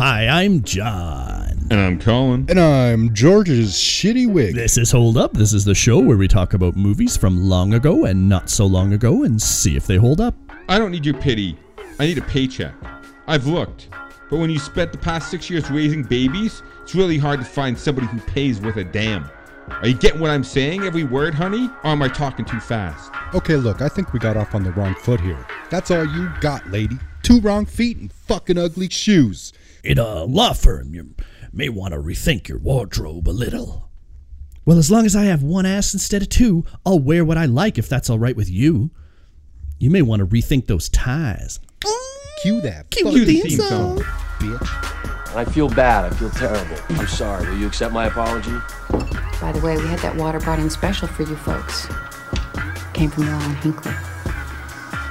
Hi, I'm John. And I'm Colin. And I'm George's shitty wig. This is Hold Up. This is the show where we talk about movies from long ago and not so long ago and see if they hold up. I don't need your pity. I need a paycheck. I've looked. But when you spent the past six years raising babies, it's really hard to find somebody who pays with a damn. Are you getting what I'm saying, every word, honey? Or am I talking too fast? Okay, look, I think we got off on the wrong foot here. That's all you got, lady. Two wrong feet and fucking ugly shoes. In a law firm, you may want to rethink your wardrobe a little. Well, as long as I have one ass instead of two, I'll wear what I like if that's all right with you. You may want to rethink those ties. Cue that. Cue fucking the theme theme song. bitch. I feel bad. I feel terrible. I'm sorry. Will you accept my apology? By the way, we had that water brought in special for you folks. Came from Lauren Hinkley.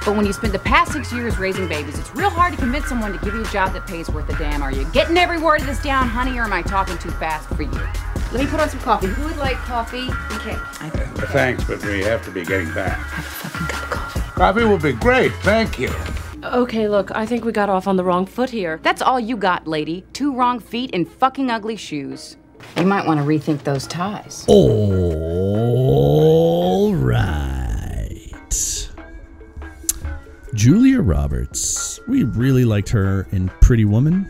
But when you spend the past six years raising babies, it's real hard to convince someone to give you a job that pays worth a damn. Are you getting every word of this down, honey, or am I talking too fast for you? Let me put on some coffee. Who would like coffee and uh, cake? Thanks, but we have to be getting back. Have a fucking cup of coffee. Coffee will be great, thank you. Okay, look, I think we got off on the wrong foot here. That's all you got, lady. Two wrong feet and fucking ugly shoes. You might want to rethink those ties. All right. Julia Roberts. We really liked her in Pretty Woman.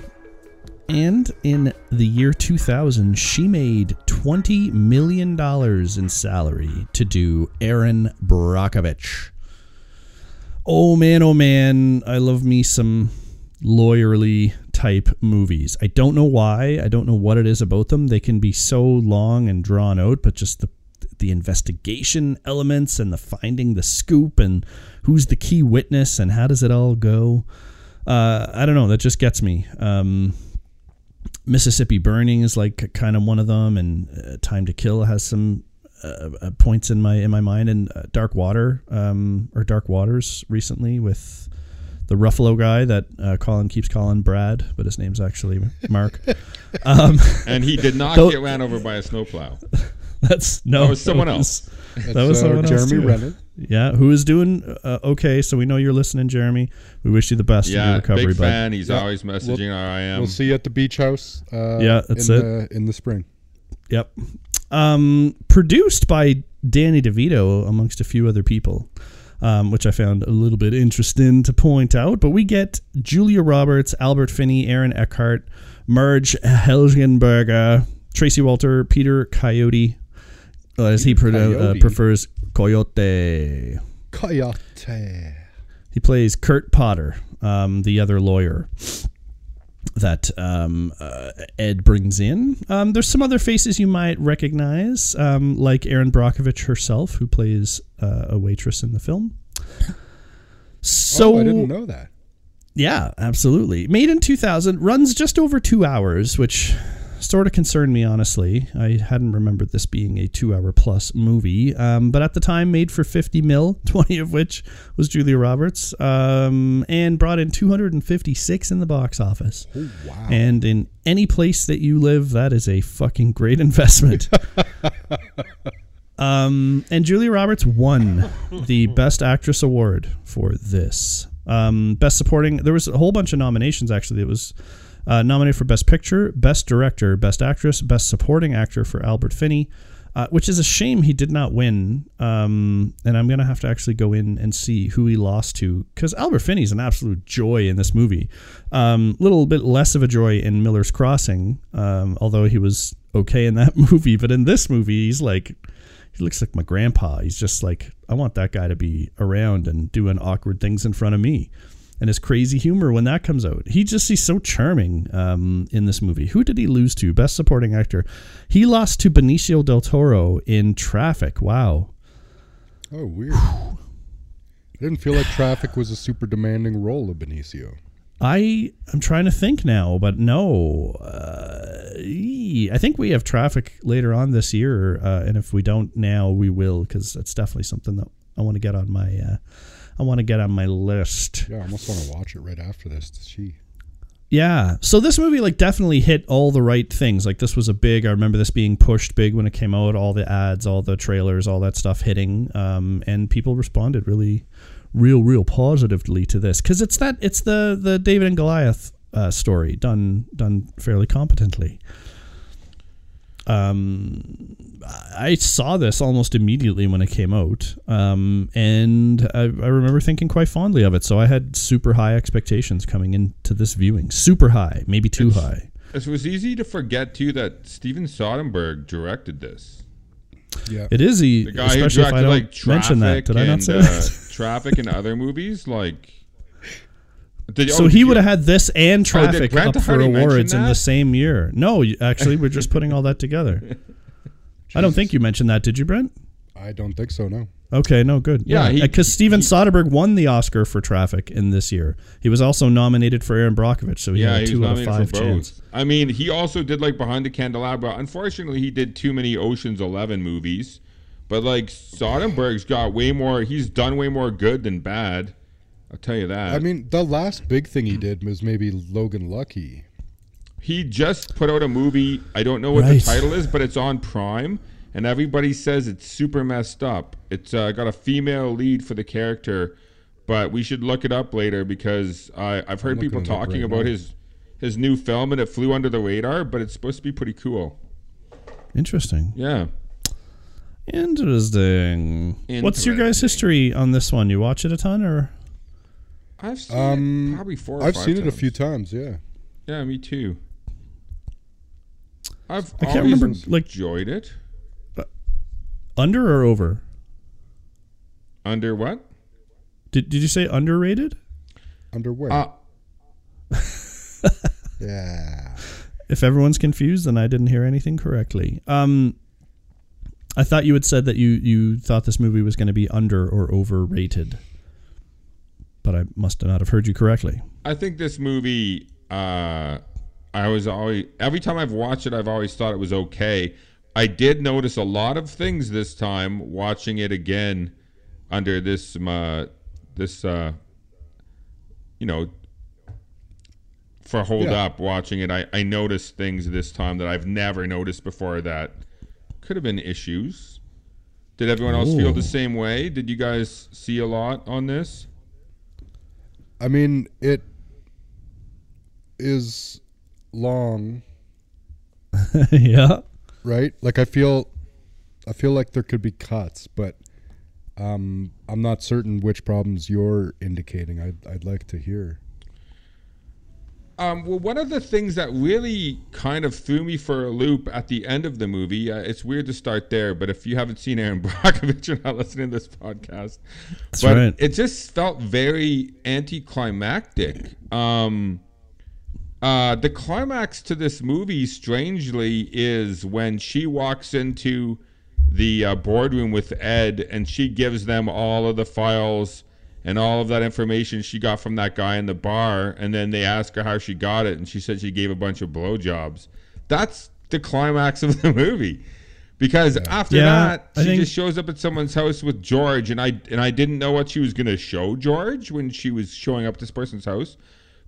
And in the year 2000, she made $20 million in salary to do Erin Brockovich. Oh man, oh man, I love me some lawyerly type movies. I don't know why. I don't know what it is about them. They can be so long and drawn out, but just the the investigation elements and the finding the scoop and who's the key witness and how does it all go. Uh, I don't know. That just gets me. Um, Mississippi Burning is like kind of one of them, and uh, Time to Kill has some uh, uh, points in my in my mind, and uh, Dark Water um, or Dark Waters recently with the Ruffalo guy that uh, Colin keeps calling Brad, but his name's actually Mark. um, And he did not get ran over by a snowplow. that's no, That was someone was- That's, That was uh, someone else, Jeremy. Renner. Yeah, who is doing uh, okay? So we know you're listening, Jeremy. We wish you the best in your Yeah, recovery, big bud. fan. He's Yeah. always messaging RIM. We'll see you at the beach house. Uh, Yeah, that's in it. The, in the spring. Yep. Um, produced by Danny DeVito, amongst a few other people, um, which I found a little bit interesting to point out. But we get Julia Roberts, Albert Finney, Aaron Eckhart, Marg Helgenberger, Tracy Walter, Peter Coyote, uh, as he pre- uh, prefers, Coyote. Coyote. He plays Kurt Potter, um, the other lawyer that um, uh, Ed brings in. Um, there's some other faces you might recognize, um, like Erin Brockovich herself, who plays uh, a waitress in the film. So oh, I didn't know that. yeah, absolutely. Made in 2000, runs just over two hours, which sort of concerned me, honestly. I hadn't remembered this being a two hour plus movie. Um, but at the time, made for 50 mil, 20 of which was Julia Roberts, um, and brought in 256 in the box office. Oh, wow. And in any place that you live, that is a fucking great investment. um, and Julia Roberts won the Best Actress award for this. Um, best Supporting. There was a whole bunch of nominations actually. It was uh, nominated for Best Picture, Best Director, Best Actress, Best Supporting Actor for Albert Finney. Uh, which is a shame he did not win. Um, and I'm gonna have to actually go in and see who he lost to because Albert Finney's an absolute joy in this movie. A um, little bit less of a joy in Miller's Crossing, um, although he was okay in that movie. But in this movie, he's like he looks like my grandpa. He's just like I want that guy to be around and doing awkward things in front of me. And his crazy humor when that comes out. He just he's so charming um, in this movie. Who did he lose to? Best supporting actor. He lost to Benicio del Toro in Traffic. Wow. Oh, weird. I didn't feel like Traffic was a super demanding role of Benicio. I am trying to think now, but no. Uh, I think we have traffic later on this year, uh, and if we don't now, we will because it's definitely something that I want to get on my. Uh, I want to get on my list. Yeah, I almost want to watch it right after this to see. Yeah. So this movie like definitely hit all the right things. Like this was a big I remember this being pushed big when it came out, all the ads, all the trailers, all that stuff hitting um and people responded really real real positively to this cuz it's that it's the the David and Goliath uh, story done done fairly competently. Um, I saw this almost immediately when it came out, um, and I, I remember thinking quite fondly of it. So I had super high expectations coming into this viewing, super high, maybe too It's- high. It was easy to forget too that Steven Soderbergh directed this. Yeah. It is He, the guy who especially if I directed don't like Traffic mention that. Did I not and say uh, that? Traffic and other movies, like. Did, So oh, he would have had this and Oh, Traffic Brent up for already awards in the same year. No, actually, we're just putting all that together. I don't think you mentioned that, did you, Brent? I don't think so. No. Okay, no, good. Yeah, Yeah, he- because Steven Soderbergh won the Oscar for Traffic in this year. He was also nominated for Erin Brockovich, so he Yeah, had a two out of five for both. chance. I mean, he also did like Behind the Candelabra. Unfortunately, he did too many Ocean's Eleven movies. But like Soderbergh's got way more. He's done way more good than bad. I'll tell you that. I mean, the last big thing he did was maybe Logan Lucky. He just put out a movie. I don't know what Right. the title is, but it's on Prime, and everybody says it's super messed up. It's uh, got a female lead for the character, but we should look it up later because I, I've heard people looking it up talking right about now. his his new film, and it flew under the radar, but it's supposed to be pretty cool. Interesting. Yeah. Interesting. What's your guys' history on this one? You watch it a ton, or I've seen Um, it probably four. Or I've five seen it a few times. Yeah. Yeah, me too. I've I can't always remember, like- enjoyed it. under or over? Under what? Did Did you say underrated? Underway. Uh, yeah. If everyone's confused, then I didn't hear anything correctly. Um, I thought you had said that you you thought this movie was going to be under or overrated, but I must not have heard you correctly. I think this movie, uh, I was always every time I've watched it, I've always thought it was okay. I did notice a lot of things this time watching it again under this uh, this uh, you know for hold Yeah. up watching it. I, I noticed things this time that I've never noticed before that could have been issues. Did everyone else feel the same way? Did you guys see a lot on this? I mean, it is long, yeah. right? Like I feel, I feel like there could be cuts, but um, I'm not certain which problems you're indicating. I'd I'd like to hear. Um, well, one of the things that really kind of threw me for a loop at the end of the movie, uh, it's weird to start there, but if you haven't seen Erin Brockovich, you're not listening to this podcast. That's but right. it just felt very anticlimactic. Um, uh, the climax to this movie, strangely, is when she walks into the uh, boardroom with Ed and she gives them all of the files and all of that information she got from that guy in the bar. And then they ask her how she got it, and she said she gave a bunch of blowjobs. That's the climax of the movie. Because after Yeah, that, I she think- just shows up at someone's house with George, and I and I didn't know what she was gonna show George when she was showing up at this person's house,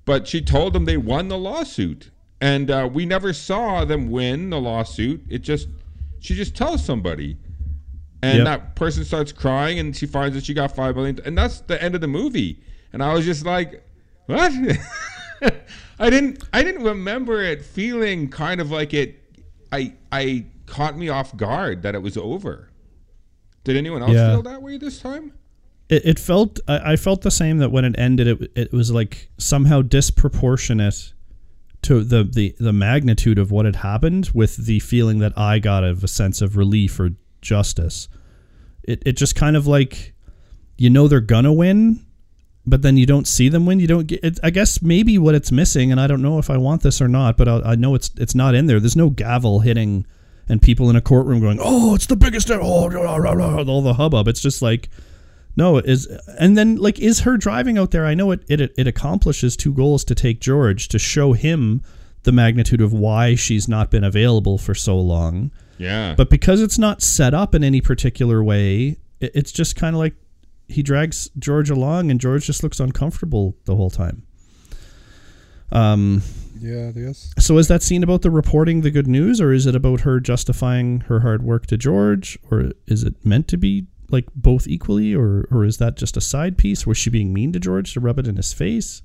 but she told them they won the lawsuit, and uh, we never saw them win the lawsuit. It just she just tells somebody, and Yep. that person starts crying, and she finds that she got five million, and that's the end of the movie. And I was just like, what? I didn't I didn't remember it feeling kind of like it. I I caught me off guard that it was over. Did anyone else Yeah. feel that way this time? It, it felt I, I felt the same that when it ended, it it was like somehow disproportionate to the, the the magnitude of what had happened with the feeling that I got of a sense of relief or justice. It it just kind of like you know they're gonna win, but then you don't see them win. You don't get. It, I guess maybe what it's missing, and I don't know if I want this or not, but I, I know it's it's not in there. There's no gavel hitting and people in a courtroom going, "Oh, it's the biggest!" Oh, rah, rah, rah," all the hubbub. It's just like. No, it is and then like is her driving out there? I know it, it it accomplishes two goals to take George to show him the magnitude of why she's not been available for so long. Yeah. But because it's not set up in any particular way, it, it's just kind of like he drags George along and George just looks uncomfortable the whole time. Um Yeah, yes. so is that scene about the reporting the good news or is it about her justifying her hard work to George or is it meant to be like both equally or or is that just a side piece? Was she being mean to George to rub it in his face?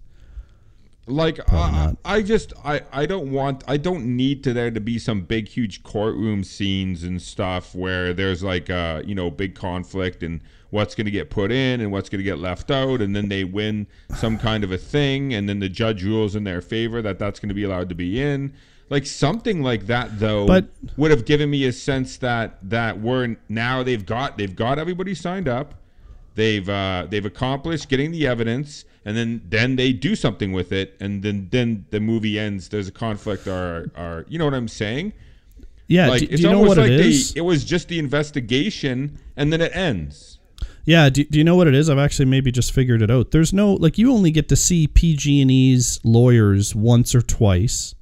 like uh, I just I I don't want I don't need to there to be some big huge courtroom scenes and stuff where there's like a you know big conflict and what's going to get put in and what's going to get left out and then they win some kind of a thing and then the judge rules in their favor that that's going to be allowed to be in like something like that though But- would have given me a sense that that we're now they've got they've got everybody signed up they've uh, they've accomplished getting the evidence and then then they do something with it and then then the movie ends there's a conflict or or you know what i'm saying Yeah, like do, do it's you know almost what like it they, it was just the investigation and then it ends Yeah, do, do you know what it is? I've actually maybe just figured it out. There's no like you only get to see PG&E's lawyers once or twice.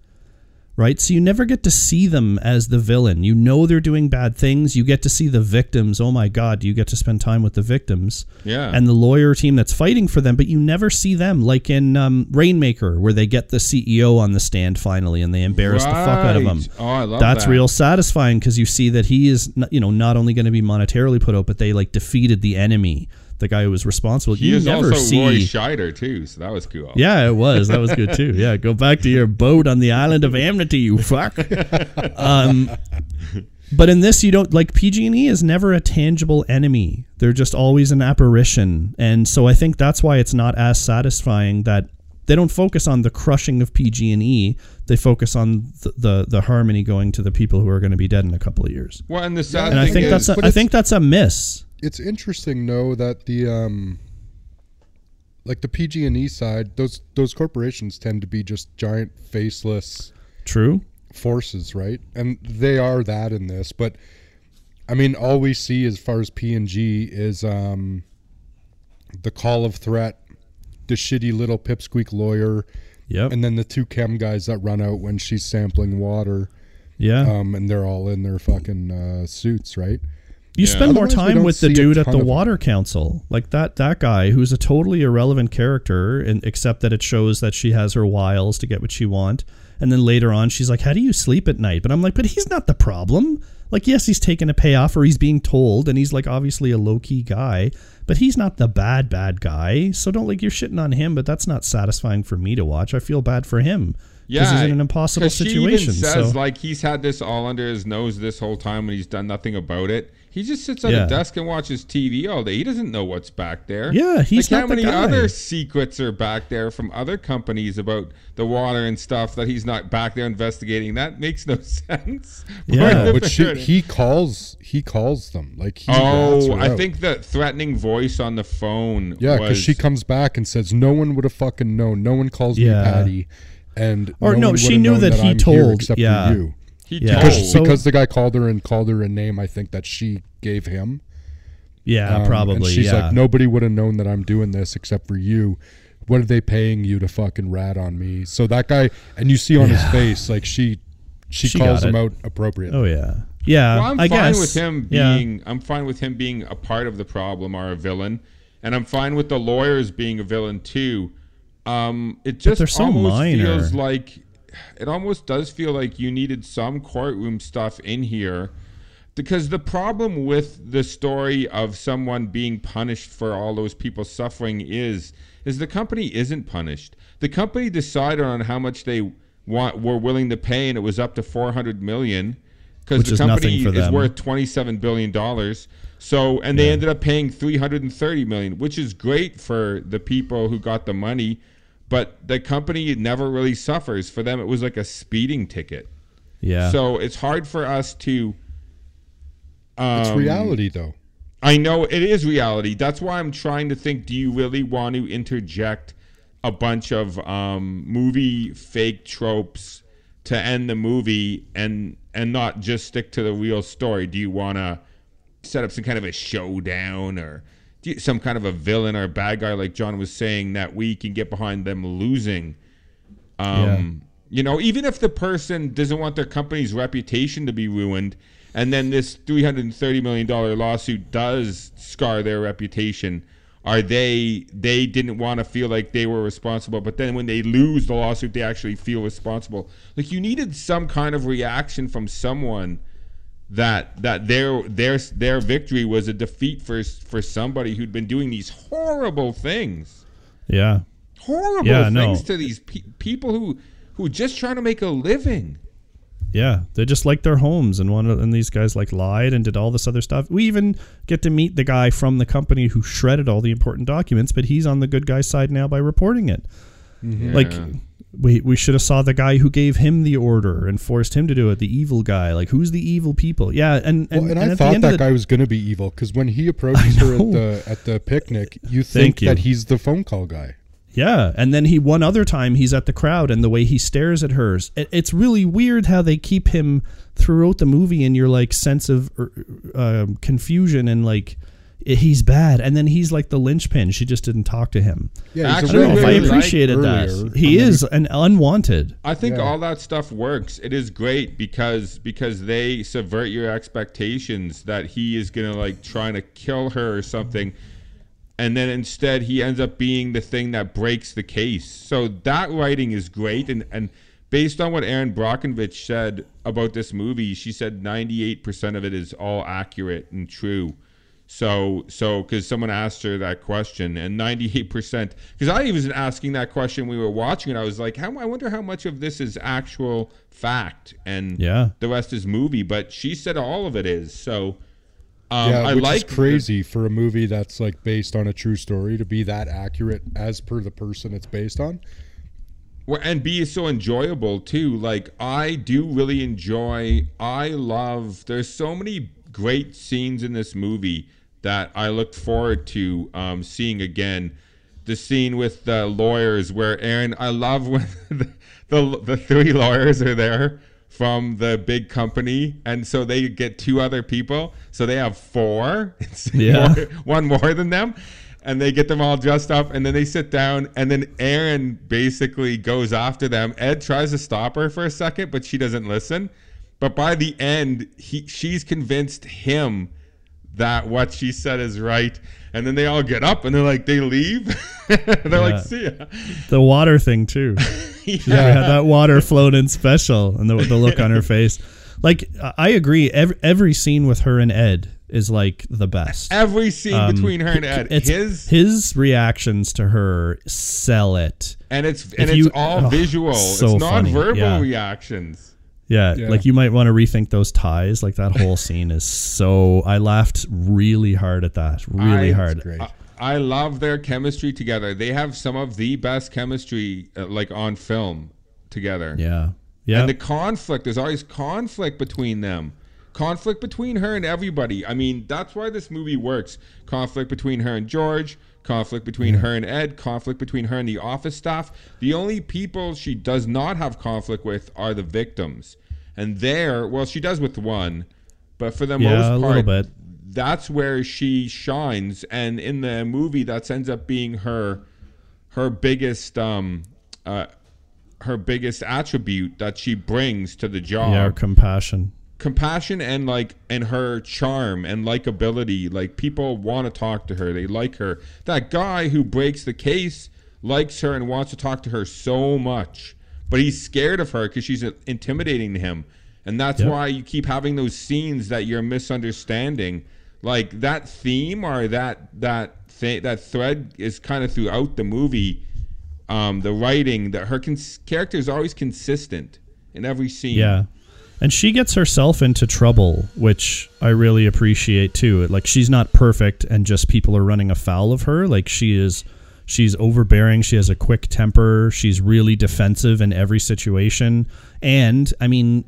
Right? So you never get to see them as the villain. You know they're doing bad things. You get to see the victims. Oh my god, you get to spend time with the victims. Yeah. And the lawyer team that's fighting for them, but you never see them like in um, Rainmaker where they get the CEO on the stand finally and they embarrass the fuck out of him. Oh, I love That's that. real satisfying because you see that he is, you know, not only going to be monetarily put out, but they like defeated the enemy, the guy who was responsible. he you is never also see. roy scheider too so that was cool yeah, it was. That was good too. Yeah, go back to your boat on the island of Amity, you fuck. um, but in this, you don't like PG&E is never a tangible enemy. They're just always an apparition, and so I think that's why it's not as satisfying that they don't focus on the crushing of PG&E. They focus on the, the the harmony going to the people who are going to be dead in a couple of years. well and the sad And I think is that's a, but I think that's a miss. It's interesting, though, that the um, like the PG and E side, those those corporations tend to be just giant faceless True. forces, right? And they are that in this, but I mean, all we see as far as P and G is um, the call of threat, the shitty little pipsqueak lawyer, Yep. and then the two chem guys that run out when she's sampling water, yeah. um, and they're all in their fucking uh, suits, right? You spend more Otherwise, we time with the dude at the of- water council, like that that guy who's a totally irrelevant character, and except that it shows that she has her wiles to get what she want. And then later on, she's like, "How do you sleep at night?" But I'm like, "But he's not the problem. Like, yes, he's taking a payoff, or he's being told, and he's like obviously a low key guy, but he's not the bad bad guy. So don't like you're shitting on him, but that's not satisfying for me to watch. I feel bad for him yeah, he's in an impossible situation. She even says so like he's had this all under his nose this whole time and he's done nothing about it. He just sits at Yeah. a desk and watches TV all day. He doesn't know what's back there. Yeah, he's like not how the many guy. other secrets are back there from other companies about the water and stuff that he's not back there investigating. That makes no sense. Yeah. Why Yeah, the but she, he calls he calls them like he rats Oh, I out. think the threatening voice on the phone. yeah, because she comes back and says no one would have fucking known. No one calls Yeah. me Patty, and Or no, one she knew known that he I'm here told- except yeah. For you. He Yeah. Because, So- because the guy called her and called her a name, I think that she gave him. yeah, Um, probably. And she's yeah. like, nobody would have known that I'm doing this except for you. What are they paying you to fucking rat on me? So that guy, and you see on his face, like she, she, She calls him out appropriately. Oh yeah, yeah. Well, I'm I fine guess. with him Yeah. being. I'm fine with him being a part of the problem or a villain, and I'm fine with the lawyers being a villain too. Um, it just they're so almost minor. feels like it almost does feel like you needed some courtroom stuff in here. Because the problem with the story of someone being punished for all those people suffering is is the company isn't punished. The company decided on how much they want were willing to pay, and it was up to four hundred million. Because the company for is worth twenty-seven billion dollars. So, and they ended up paying three hundred and thirty million, which is great for the people who got the money. But the company never really suffers. For them, it was like a speeding ticket. Yeah. So it's hard for us to. Um, It's reality, though. I know it is reality. That's why I'm trying to think. Do you really want to interject a bunch of um, movie fake tropes to end the movie and and not just stick to the real story? Do you want to set up some kind of a showdown or do you- some kind of a villain or a bad guy like John was saying that we can get behind them losing? Um, You know, even if the person doesn't want their company's reputation to be ruined, and then this three hundred and thirty million dollar lawsuit does scar their reputation, are they they didn't want to feel like they were responsible, but then when they lose the lawsuit, they actually feel responsible. Like you needed some kind of reaction from someone that that their their their victory was a defeat for for somebody who'd been doing these horrible things yeah. horrible Yeah, no. things to these pe- people who who just trying to make a living. Yeah, they just like their homes, and one of, and these guys like lied and did all this other stuff. We even get to meet the guy from the company who shredded all the important documents, but he's on the good guy's side now by reporting it. Mm-hmm. Like Yeah. We we should have saw the guy who gave him the order and forced him to do it. The evil guy, like who's the evil people? Yeah, and and, Well, and, and I thought that the, guy was going to be evil because when he approaches her at the at the picnic, you think you. that he's the phone call guy. Yeah, and then he one other time he's at the crowd and the way he stares at hers. It, it's really weird how they keep him throughout the movie in your like sense of uh, confusion and like he's bad, and then he's like the linchpin. She just didn't talk to him. Yeah, I he's a don't know real if I appreciated Earlier, that. He and then is an unwanted. I think Yeah. all that stuff works. It is great because because they subvert your expectations that he is gonna like trying to kill her or something, and then instead he ends up being the thing that breaks the case. So that writing is great, and and based on what Erin Brockovich said about this movie, she said ninety eight percent of it is all accurate and true. So, so because someone asked her that question, and ninety-eight percent, because I was asking that question we were watching it, I was like, "How? I wonder how much of this is actual fact, and Yeah. the rest is movie." But she said all of it is. So, um, yeah, I which like is crazy for a movie that's like based on a true story to be that accurate as per the person it's based on. Well, and be so enjoyable too. Like I do really enjoy. I love. There's so many great scenes in this movie that I look forward to um, seeing again. The scene with the lawyers where Erin. I love when the, the the three lawyers are there from the big company, and so they get two other people, so they have four. Yeah. more- one more than them and they get them all dressed up and then they sit down and then Erin basically goes after them. Ed tries to stop her for a second, but she doesn't listen. But by the end, he she's convinced him that what she said is right. And then they all get up and they're like they leave. they're Yeah. like, see ya. The water thing too. She had that water floating special, and the, the look on her face. Like I- agree. Every every scene with her and Ed is like the best. Every scene Um, between her and Ed, his his reactions to her sell it. and it's and you- it's all oh, visual. so it's funny, non-verbal yeah. reactions. Yeah, Yeah. like you might want to rethink those ties. Like that whole scene is so. I laughed really hard at that. Really I- hard. Great. I, I love their chemistry together. They have some of the best chemistry, uh, like on film, together. Yeah, yeah. And the conflict, there's always conflict between them. Conflict between her and everybody. I mean, that's why this movie works. Conflict between her and George, conflict between her and Ed, conflict between her and the office staff. The only people she does not have conflict with are the victims. And there, well, she does with one, but for the Yeah, most part, that's where she shines. And in the movie, that ends up being her her biggest um uh her biggest attribute that she brings to the job. Yeah, compassion. compassion and like and her charm and likability. Like people want to talk to her. They like her. That guy who breaks the case likes her and wants to talk to her so much but he's scared of her because she's intimidating to him and that's Yep. why you keep having those scenes that you're misunderstanding like that theme or that that th- that thread is kind of throughout the movie um the writing that her cons- character is always consistent in every scene Yeah. And she gets herself into trouble, which I really appreciate too. Like she's not perfect and just people are running afoul of her. Like she is she's overbearing, she has a quick temper, she's really defensive in every situation. And I mean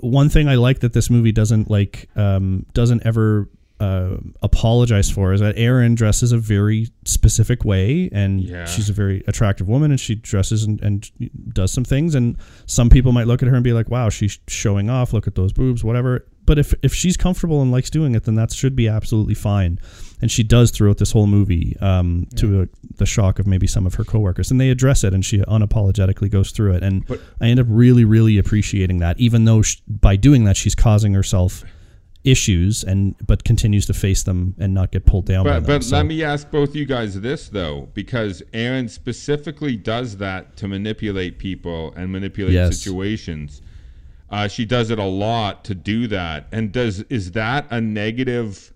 one thing I like that this movie doesn't like um, doesn't ever uh, apologize for is that Erin dresses a very specific way, and Yeah. she's a very attractive woman, and she dresses and, and does some things, and some people might look at her and be like, "Wow, she's showing off. Look at those boobs, whatever." But if if she's comfortable and likes doing it, then that should be absolutely fine, and she does throughout this whole movie, um, to uh the shock of maybe some of her coworkers, and they address it, and she unapologetically goes through it, and But- I end up really, really appreciating that, even though sh by doing that, she's causing herself issues and but continues to face them and not get pulled down by But them. but So- let me ask both you guys this though, because Erin specifically does that to manipulate people and manipulate Yes. situations. Uh, she does it a lot to do that, and does is that a negative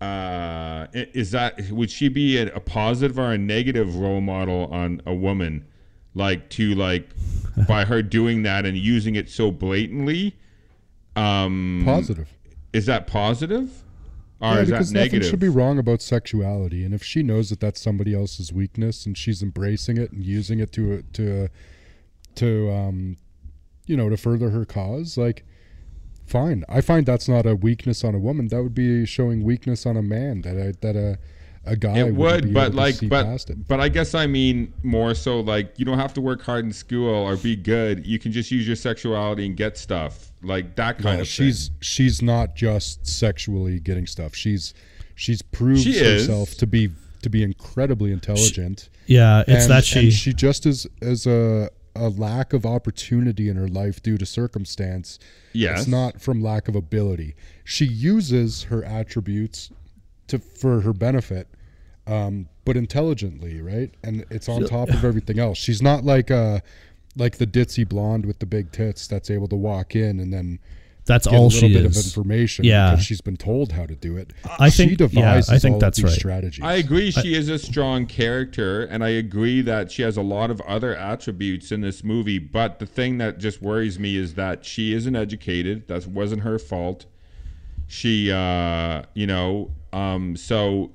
uh, is that would she be a, a positive or a negative role model on a woman, like to like by her doing that and using it so blatantly? Um, Positive. Is that positive, or yeah, is because that nothing negative? should be wrong about sexuality, and if she knows that that's somebody else's weakness and she's embracing it and using it to to to um, you know, to further her cause, like fine. I find that's not a weakness on a woman. That would be showing weakness on a man. That a that a a guy it wouldn't be but able to like, see but past it. but I guess I mean more so like you don't have to work hard in school or be good. You can just use your sexuality and get stuff like that kind No, of. she's thing. she's not just sexually getting stuff. She's she's proved She is. herself to be to be incredibly intelligent. Yeah, it's and, that she. and she just is as a a lack of opportunity in her life due to circumstance. Yes. It's not from lack of ability. She uses her attributes to for her benefit, um, but intelligently, right? And it's on top of everything else. She's not like uh like the ditzy blonde with the big tits that's able to walk in and then That's get a all little she bit is. of information Yeah. because she's been told how to do it. I she think- yeah, devises I think all of that's these right. strategies. I agree she is a strong character, and I agree that she has a lot of other attributes in this movie. But the thing that just worries me is that she isn't educated. That wasn't her fault. She, uh, you know, um, so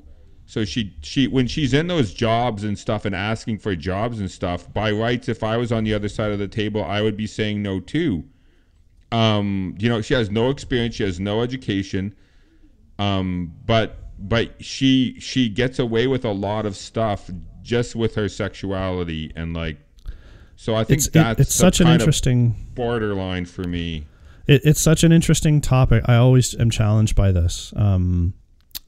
so she she when she's in those jobs and stuff and asking for jobs and stuff by rights, if I was on the other side of the table, I would be saying no too. Um, you know, she has no experience, she has no education um but but she she gets away with a lot of stuff just with her sexuality and like so i think It's- it- it's such an interesting- borderline for me it, it's such an interesting topic. I always am challenged by this, um,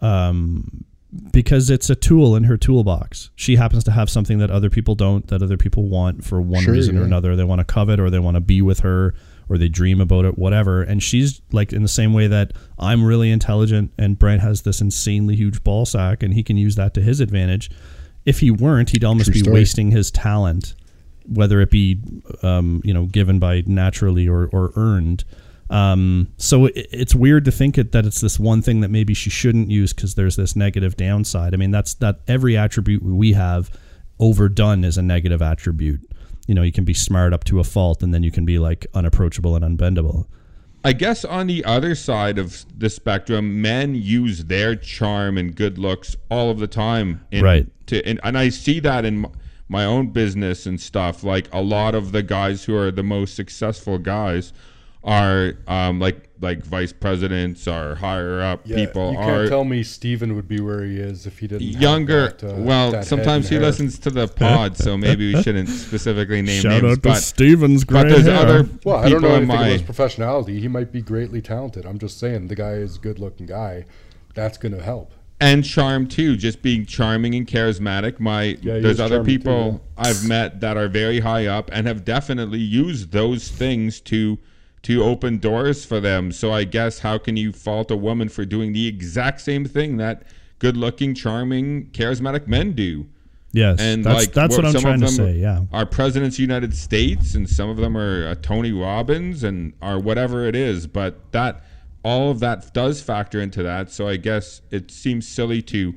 um, because it's a tool in her toolbox. She happens to have something that other people don't, that other people want for one Sure, reason or another. They want to covet, or they want to be with her, or they dream about it, whatever. And she's like in the same way that I'm really intelligent, and Brent has this insanely huge ball sack, and he can use that to his advantage. If he weren't, he'd almost True be story. wasting his talent whether it be um, you know given by naturally or, or earned. Um, so it, it's weird to think it, that it's this one thing that maybe she shouldn't use because there's this negative downside. I mean, that's that every attribute we have overdone is a negative attribute. You know, you can be smart up to a fault, and then you can be like unapproachable and unbendable. i guess on the other side of the spectrum men use their charm and good looks all of the time in, Right. to and, and i see that in my own business and stuff like a lot of the guys who are the most successful guys are um, like like vice presidents or higher up people you can't tell me Steven would be where he is if he didn't. have younger. that, uh, well, that sometimes he hair. listens to the pod, so maybe we shouldn't specifically name Shout names. out to but Steven's but there's hair. other Well, I don't know in anything about my his professionality. He might be greatly talented. I'm just saying the guy is a good-looking guy. That's going to help. and charm too. Just being charming and charismatic. My Yeah, there's other charming too, people I've met that are very high up and have definitely used those things to to open doors for them. So I guess how can you fault a woman for doing the exact same thing that good-looking, charming, charismatic men do? Yes, and that's like that's what I'm some trying of to say. Yeah, are presidents of the United States, and some of them are uh, Tony Robbins, and are whatever it is. But that all of that does factor into that. So I guess it seems silly to,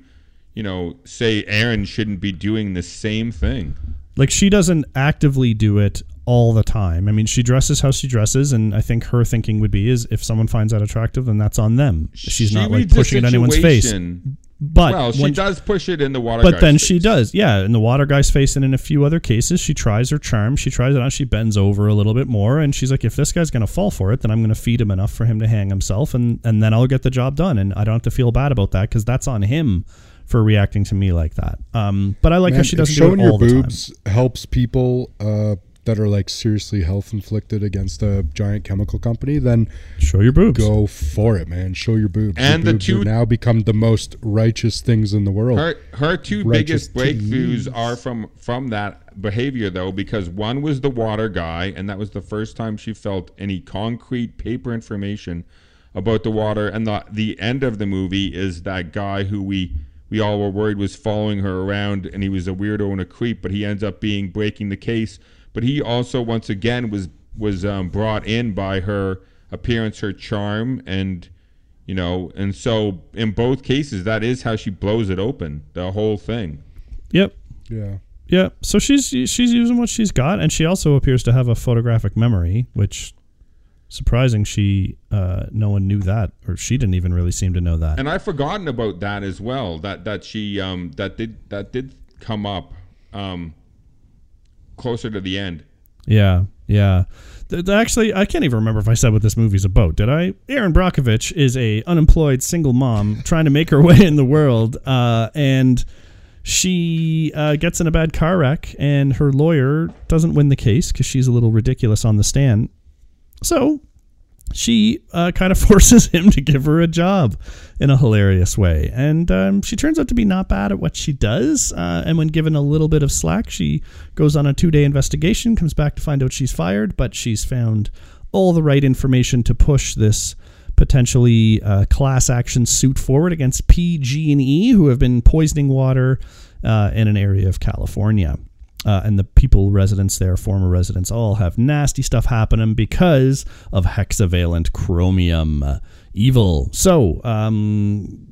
you know, say Erin shouldn't be doing the same thing. like she doesn't actively do it all the time. I mean, she dresses how she dresses, and I think her thinking would be is if someone finds that attractive, then that's on them. She's She not like pushing it in anyone's face. But well, she when- does push it in the water. But guy's then she does, yeah. In the water guy's face, and in a few other cases, she tries her charm. She tries it on. She bends over a little bit more, and she's like, "If this guy's gonna fall for it, then I'm gonna feed him enough for him to hang himself, and and then I'll get the job done, and I don't have to feel bad about that because that's on him for reacting to me like that." Um, but I like how she doesn't do showing it your all the time. boobs helps people uh, that are like seriously health inflicted against a giant chemical company, then Show your boobs. go for it, man. Show your boobs. And your the boobs two- now become the most righteous things in the world. Her her two Righteous biggest breakthroughs teens. are from from that behavior though, because one was the water guy, and that was the first time she felt any concrete paper information about the water. And the the end of the movie is that guy who we we all were worried was following her around, and he was a weirdo and a creep, but he ends up being breaking the case. But he also once again was was um, brought in by her appearance, her charm, and You know, and so in both cases, that is how she blows it open, the whole thing. Yep. Yeah. Yeah. So she's she's using what she's got, and she also appears to have a photographic memory, which surprising. She uh, no one knew that, or she didn't even really seem to know that. And I've forgotten about that as well. That that she um that did that did come up um closer to the end. Yeah, yeah. Th- actually, I can't even remember if I said what this movie's about. Did I? Erin Brockovich is a unemployed single mom trying to make her way in the world, uh, and she uh, gets in a bad car wreck, and her lawyer doesn't win the case because she's a little ridiculous on the stand. So she uh, kind of forces him to give her a job in a hilarious way. And um, she turns out to be not bad at what she does. Uh, and when given a little bit of slack, she goes on a two day investigation, comes back to find out she's fired, but she's found all the right information to push this potentially uh, class action suit forward against PG&E, who have been poisoning water uh, in an area of California uh, and the people residents there, former residents, all have nasty stuff happening because of hexavalent chromium uh, evil. So, um,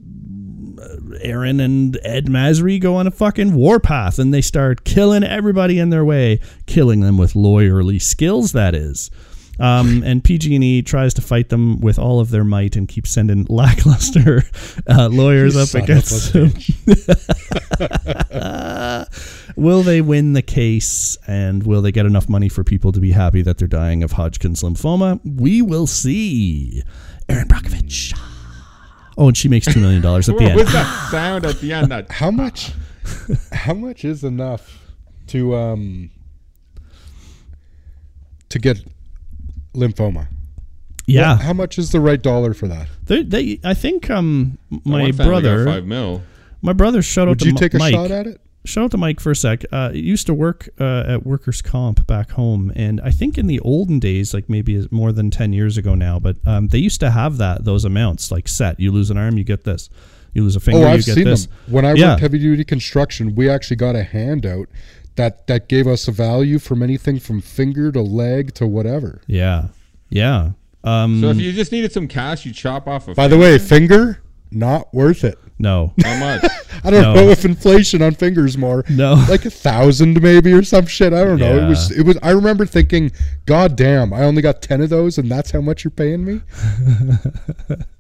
Erin and Ed Masry go on a fucking warpath and they start killing everybody in their way, killing them with lawyerly skills. That is. Um, and PG&E tries to fight them with all of their might and keeps sending lackluster uh, lawyers up against them. will they win the case and will they get enough money for people to be happy that they're dying of Hodgkin's lymphoma? We will see. Erin Brockovich. Oh, and she makes $2 million at the What end. was that sound at the end? That How much? how much is enough to um to get lymphoma? Yeah. What- how much is the right dollar for that? They, they, I think um, my one brother, five mil. my brother showed out Would to you Mi- take a Mike. shot at it? Shout out to Mike for a sec. Uh, used to work uh, at workers' comp back home, and I think in the olden days, like maybe more than ten years ago now, but um, they used to have that those amounts like set. You lose an arm, you get this. You lose a finger, Oh, you I've get seen this. them. When I Yeah. worked heavy duty construction, we actually got a handout that that gave us a value from anything from finger to leg to whatever. Yeah, yeah. Um, So if you just needed some cash, you chop off a. By the way, finger not worth it. no, how much? I don't No. know if inflation on fingers more. No. like a thousand maybe or some shit. I don't know. It was it was. I remember thinking, God damn, I only got ten of those, and that's how much you're paying me.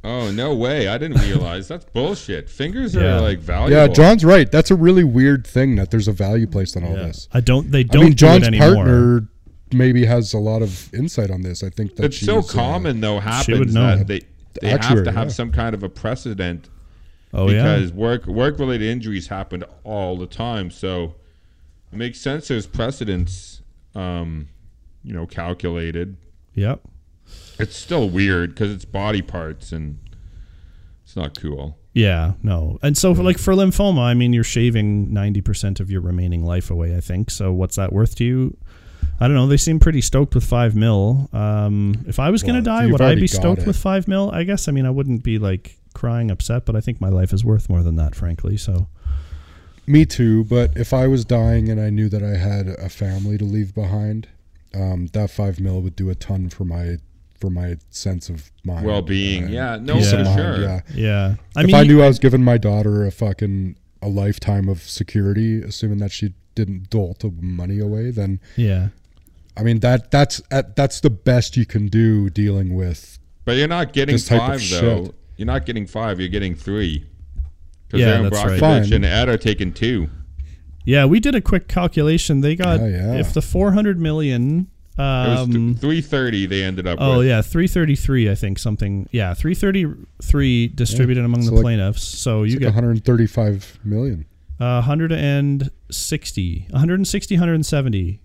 Oh no way! I didn't realize that's bullshit. Fingers Yeah. are like valuable. Yeah, John's right. That's a really weird thing that there's a value placed on all yeah. this. I don't. They don't. I mean, do John's it partner maybe has a lot of insight on this. I think that It's so she's, uh, common though. would Happens know. that they they have to have yeah. some kind of a precedent Oh because yeah. work work related injuries happen all the time. So it makes sense. There's precedents, um, you know, calculated. Yep. It's still weird because it's body parts and it's not cool. Yeah, no. And so, for, like for lymphoma, I mean, you're shaving 90% of your remaining life away, I think. So, what's that worth to you? I don't know. They seem pretty stoked with 5 mil. Um, if I was going to die, would I be stoked it. with 5 mil? I guess. I mean, I wouldn't be like crying upset, but I think my life is worth more than that, frankly. So, Me too, but if I was dying and I knew that I had a family to leave behind, um, that five mil would do a ton for my for my sense of mind, Well-being. and Yeah, no, peace for of mind, sure. Yeah, yeah. I if mean, I knew I was giving my daughter a fucking a lifetime of security, assuming that she didn't dolt the money away, then yeah. I mean that that's at, that's the best you can do dealing with. But you're not getting This type of five though. shit. You're not getting five. You're getting three. Because Yeah, Erin that's right. Brockovich Fine. and Ed are taking two. Yeah, we did a quick calculation. They got, Yeah, yeah. if the 400 million. It was Um, three thirty. They ended up. Oh with. yeah, three thirty three. I think something. Yeah, three thirty three distributed among the like- plaintiffs. So you It's get 135 million. uh, 160, 160, 170,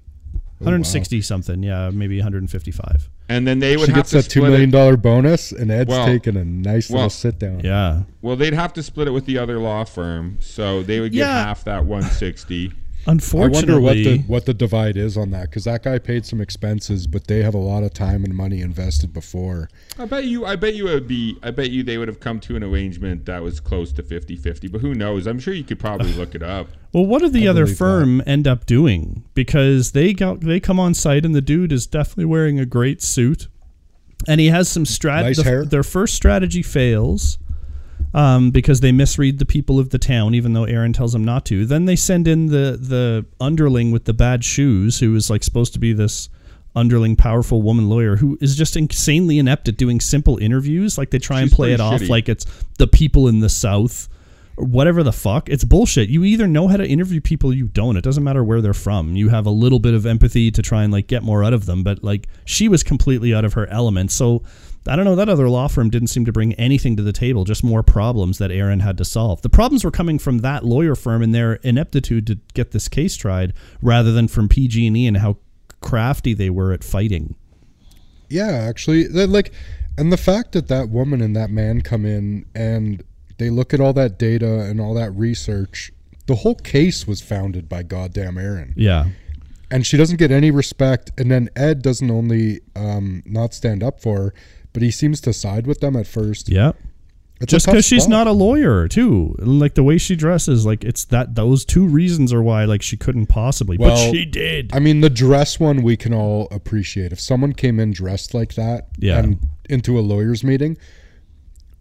160 wow. something, yeah, maybe 155. And then they would she gets a two million dollar bonus, and Ed's well, taking a nice well, little sit down. Yeah. Well, they'd have to split it with the other law firm, so they would get yeah. half that 160. Unfortunately, I wonder what the what the divide is on that because that guy paid some expenses, but they have a lot of time and money invested before. I bet you. I bet you it would be. I bet you they would have come to an arrangement that was close to 50-50, But who knows? I'm sure you could probably look it up. Well, what did the I other firm that. end up doing? Because they got they come on site and the dude is definitely wearing a great suit, and he has some strat. Nice the. Their first strategy fails um, because they misread the people of the town, even though Erin tells them not to. Then they send in the the underling with the bad shoes, who is like supposed to be this underling, powerful woman lawyer who is just insanely inept at doing simple interviews. Like they try and play it off shitty. like it's the people in the South. or Whatever the fuck, it's bullshit. You either know how to interview people, or you don't. It doesn't matter where they're from. You have a little bit of empathy to try and like get more out of them, but like she was completely out of her element. So I don't know. That other law firm didn't seem to bring anything to the table, just more problems that Erin had to solve. The problems were coming from that lawyer firm and their ineptitude to get this case tried, rather than from PG&E and how crafty they were at fighting. Yeah, actually, like, and the fact that that woman and that man come in and they look at all that data and all that research, the whole case was founded by goddamn Erin, Yeah, and she doesn't get any respect. And then Ed doesn't only um, not stand up for her, but he seems to side with them at first. yeah. It's Just because she's not a lawyer, too. Like the way she dresses, like it's that those two reasons are why like she couldn't possibly, but Well, she did. I mean, the dress one we can all appreciate. If someone came in dressed like that Yeah. and into a lawyer's meeting,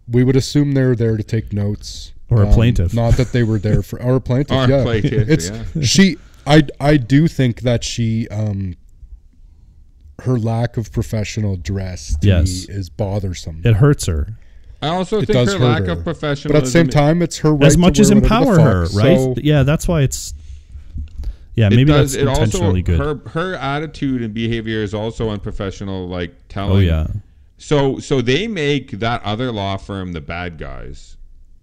we would assume they're there to take notes. Um, Or a plaintiff. Not that they were there for our plaintiff. Or yeah. plaintiff, it's yeah. she I I do think that she um her lack of professional dress to Yes. me is bothersome. it hurts her I also It think her lack her. of professionalism. but at the same time, it's her right as much as wear whatever empower the her, right? So- yeah, that's why it's. Yeah, it maybe does, that's it also intentionally good. her her attitude and behavior is also unprofessional. Like telling. oh yeah, So so they make that other law firm the bad guys.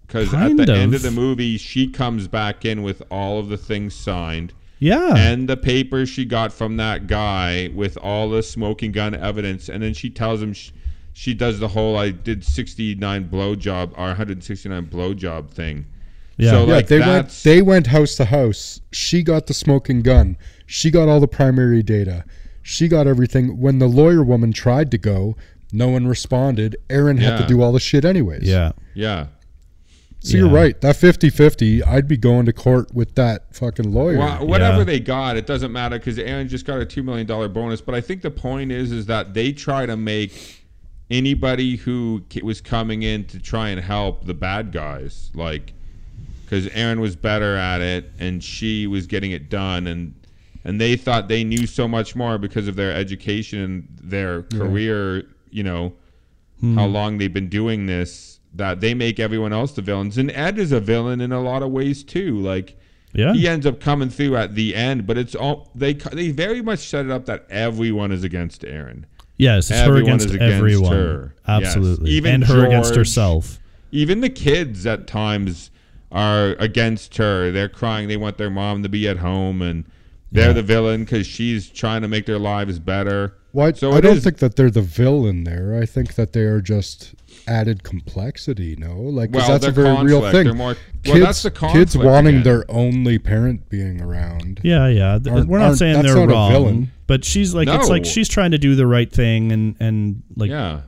Because at Kind the end of. of the movie, she comes back in with all of the things signed yeah. and the papers she got from that guy with all the smoking gun evidence, and then she tells him she, she does the whole "I did 69 blowjob or 169 blowjob" thing. Yeah. So Yeah, like they went they went house to house. She got the smoking gun. She got all the primary data. She got everything. When the lawyer woman tried to go, no one responded. Erin had to do all the shit anyways. yeah. yeah. So you're right. That 50-50, I'd be going to court with that fucking lawyer. Well, whatever Yeah. they got, it doesn't matter because Erin just got a two million dollar bonus. But I think the point is, is that they try to make anybody who was coming in to try and help the bad guys, like because Erin was better at it and she was getting it done, and and they thought they knew so much more because of their education and their career. You know Hmm. how long they've been doing this. That they make everyone else the villains, and Ed is a villain in a lot of ways too. Like Yeah. he ends up coming through at the end, but it's all they they very much set it up that everyone is against Erin. Yes, it's her Everyone against, is against everyone. her. Yes. Absolutely. Even and her against herself. Even the kids at times are against her. They're crying. They want their mom to be at home, and they're Yeah. the villain because she's trying to make their lives better. Well, I, So I don't is- think that they're the villain there. I think that they are just added complexity. No, like Well, that's a they're very real thing. They're more- well, kids, that's the kids wanting again. their only parent being around. Yeah, yeah. Aren't- We're not aren't- saying they're not a wrong, villain. but she's like it's like she's trying to do the right thing, and and like Yeah.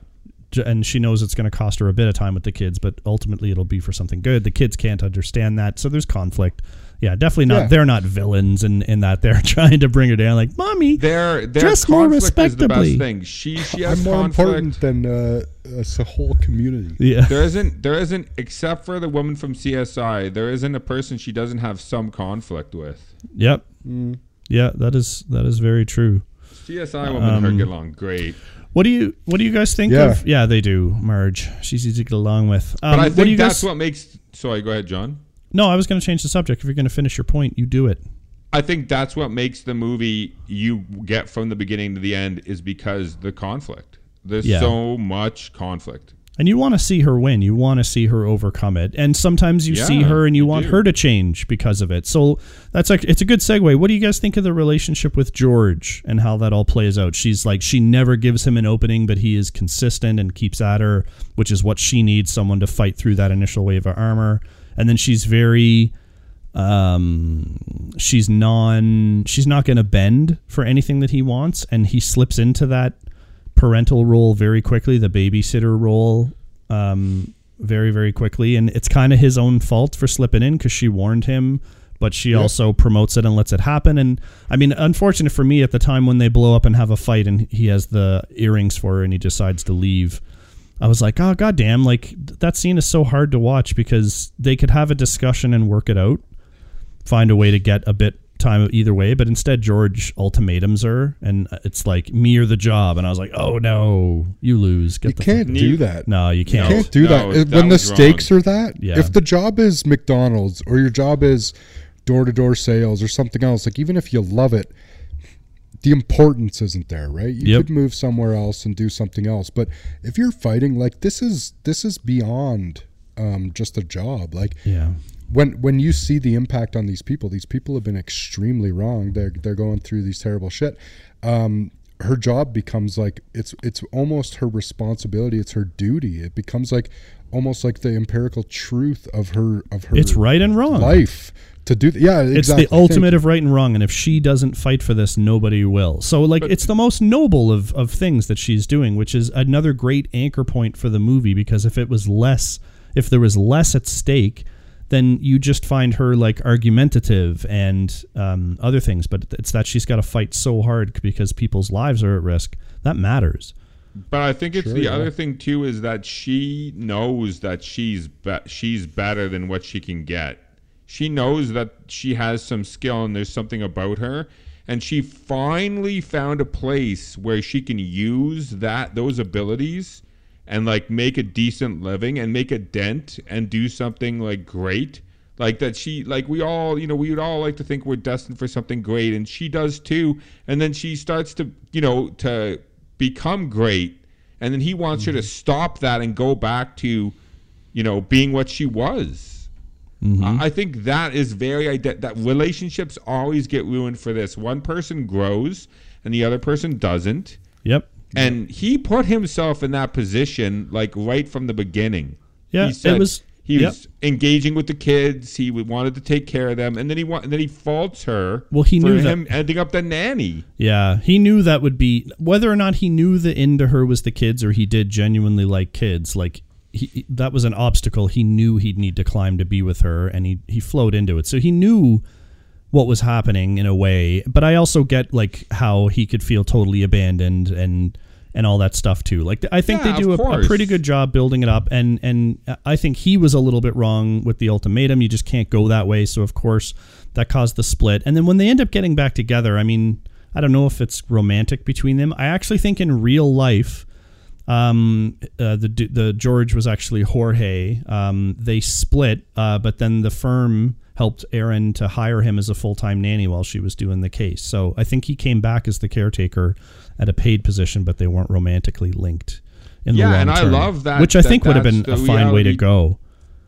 and she knows it's going to cost her a bit of time with the kids, but ultimately it'll be for something good. The kids can't understand that, so there's conflict. Yeah, definitely not. Yeah. They're not villains in, in that they're trying to bring her down. Like, mommy, Their their Dress more conflict is the respectably. best thing. She she has I'm more conflict. important than uh, us, a whole community. yeah, there isn't there isn't except for the woman from CSI. There isn't a person she doesn't have some conflict with. yep, Mm. yeah. That is that is very true. CSI woman and her Um, get along great. What do you What do you guys think Yeah. of? Yeah, they do. merge. she's easy to get along with. Um, But I what do you think that's guys? what makes. Sorry, go ahead, John. No, I was going to change the subject. If you're going to finish your point, you do it. I think that's what makes the movie you get from the beginning to the end is because the conflict. There's Yeah. so much conflict. And you want to see her win. You want to see her overcome it. And sometimes you see her and you, you want do. her to change because of it. So that's like it's a good segue. What do you guys think of the relationship with George and how that all plays out? She's like she never gives him an opening, but he is consistent and keeps at her, which is what she needs someone to fight through that initial wave of armor. And then she's very um she's non she's not going to bend for anything that he wants and he slips into that parental role very quickly, the babysitter role, um, very very quickly, and it's kind of his own fault for slipping in because she warned him but she also promotes it and lets it happen. And I mean, unfortunate for me at the time when they blow up and have a fight, and he has the earrings for her, and he decides to leave. I was like, oh goddamn! Like th- that scene is so hard to watch because they could have a discussion and work it out, find a way to get a bit time either way. But instead, George ultimatums her, and uh, it's like me or the job. And I was like, oh no, you lose. Get You the can't fuck- do that. No, you can't. You can't do No, that. that when the was wrong. stakes are that, Yeah. if the job is McDonald's or your job is door to door sales or something else, like even if you love it, the importance isn't there, right? You Yep. could move somewhere else and do something else. But if you're fighting, like this is this is beyond um, just a job. Like Yeah. when when you see the impact on these people, these people have been extremely wrong. They're they're going through these terrible shit. Um, her job becomes like it's it's almost her responsibility. It's her duty. It becomes like almost like the empirical truth of her of her. It's right and wrong. life to do. Th- yeah, It's the ultimate of right and wrong, and if she doesn't fight for this, nobody will. So, like, it's the most noble of, of things that she's doing, which is another great anchor point for the movie. Because if it was less, if there was less at stake, then you just find her like argumentative and um, other things. But it's that she's got to fight so hard because people's lives are at risk. That matters. But I think it's Sure, the yeah. other thing too is that she knows that she's be- she's better than what she can get. She knows that she has some skill and there's something about her, and she finally found a place where she can use that those abilities and like make a decent living and make a dent and do something like great. Like that she like we all you know we would all like to think we're destined for something great and she does too. And then she starts to you know to become great. And then he wants her to mm-hmm. stop that and go back to you know being what she was Mm-hmm. I I think that is very ide- that relationships always get ruined for this one person grows and the other person doesn't Yep. and he put himself in that position like right from the beginning Yeah, he said it was. he yep. was engaging with the kids he wanted to take care of them and then he wa- and then he faults her Well, he for knew that- ending up the nanny Yeah, he knew that would be whether or not he knew the end to her was the kids or he did genuinely like kids. Like he, that was an obstacle he knew he'd need to climb to be with her, and he he flowed into it. So he knew what was happening in a way. But I also get like how he could feel totally abandoned and and all that stuff too. Like I think Yeah, they do a, a pretty good job building it up, and and I think he was a little bit wrong with the ultimatum. You just can't go that way. So of course that caused the split. And then when they end up getting back together, I mean, I don't know if it's romantic between them. I actually think in real life. Um, uh, the the George was actually Jorge. Um, they split, uh, but then the firm helped Aaron to hire him as a full time nanny while she was doing the case. So I think he came back as the caretaker at a paid position, but they weren't romantically linked in the Yeah, long and I love that- which I that think would have been a the fine way to go.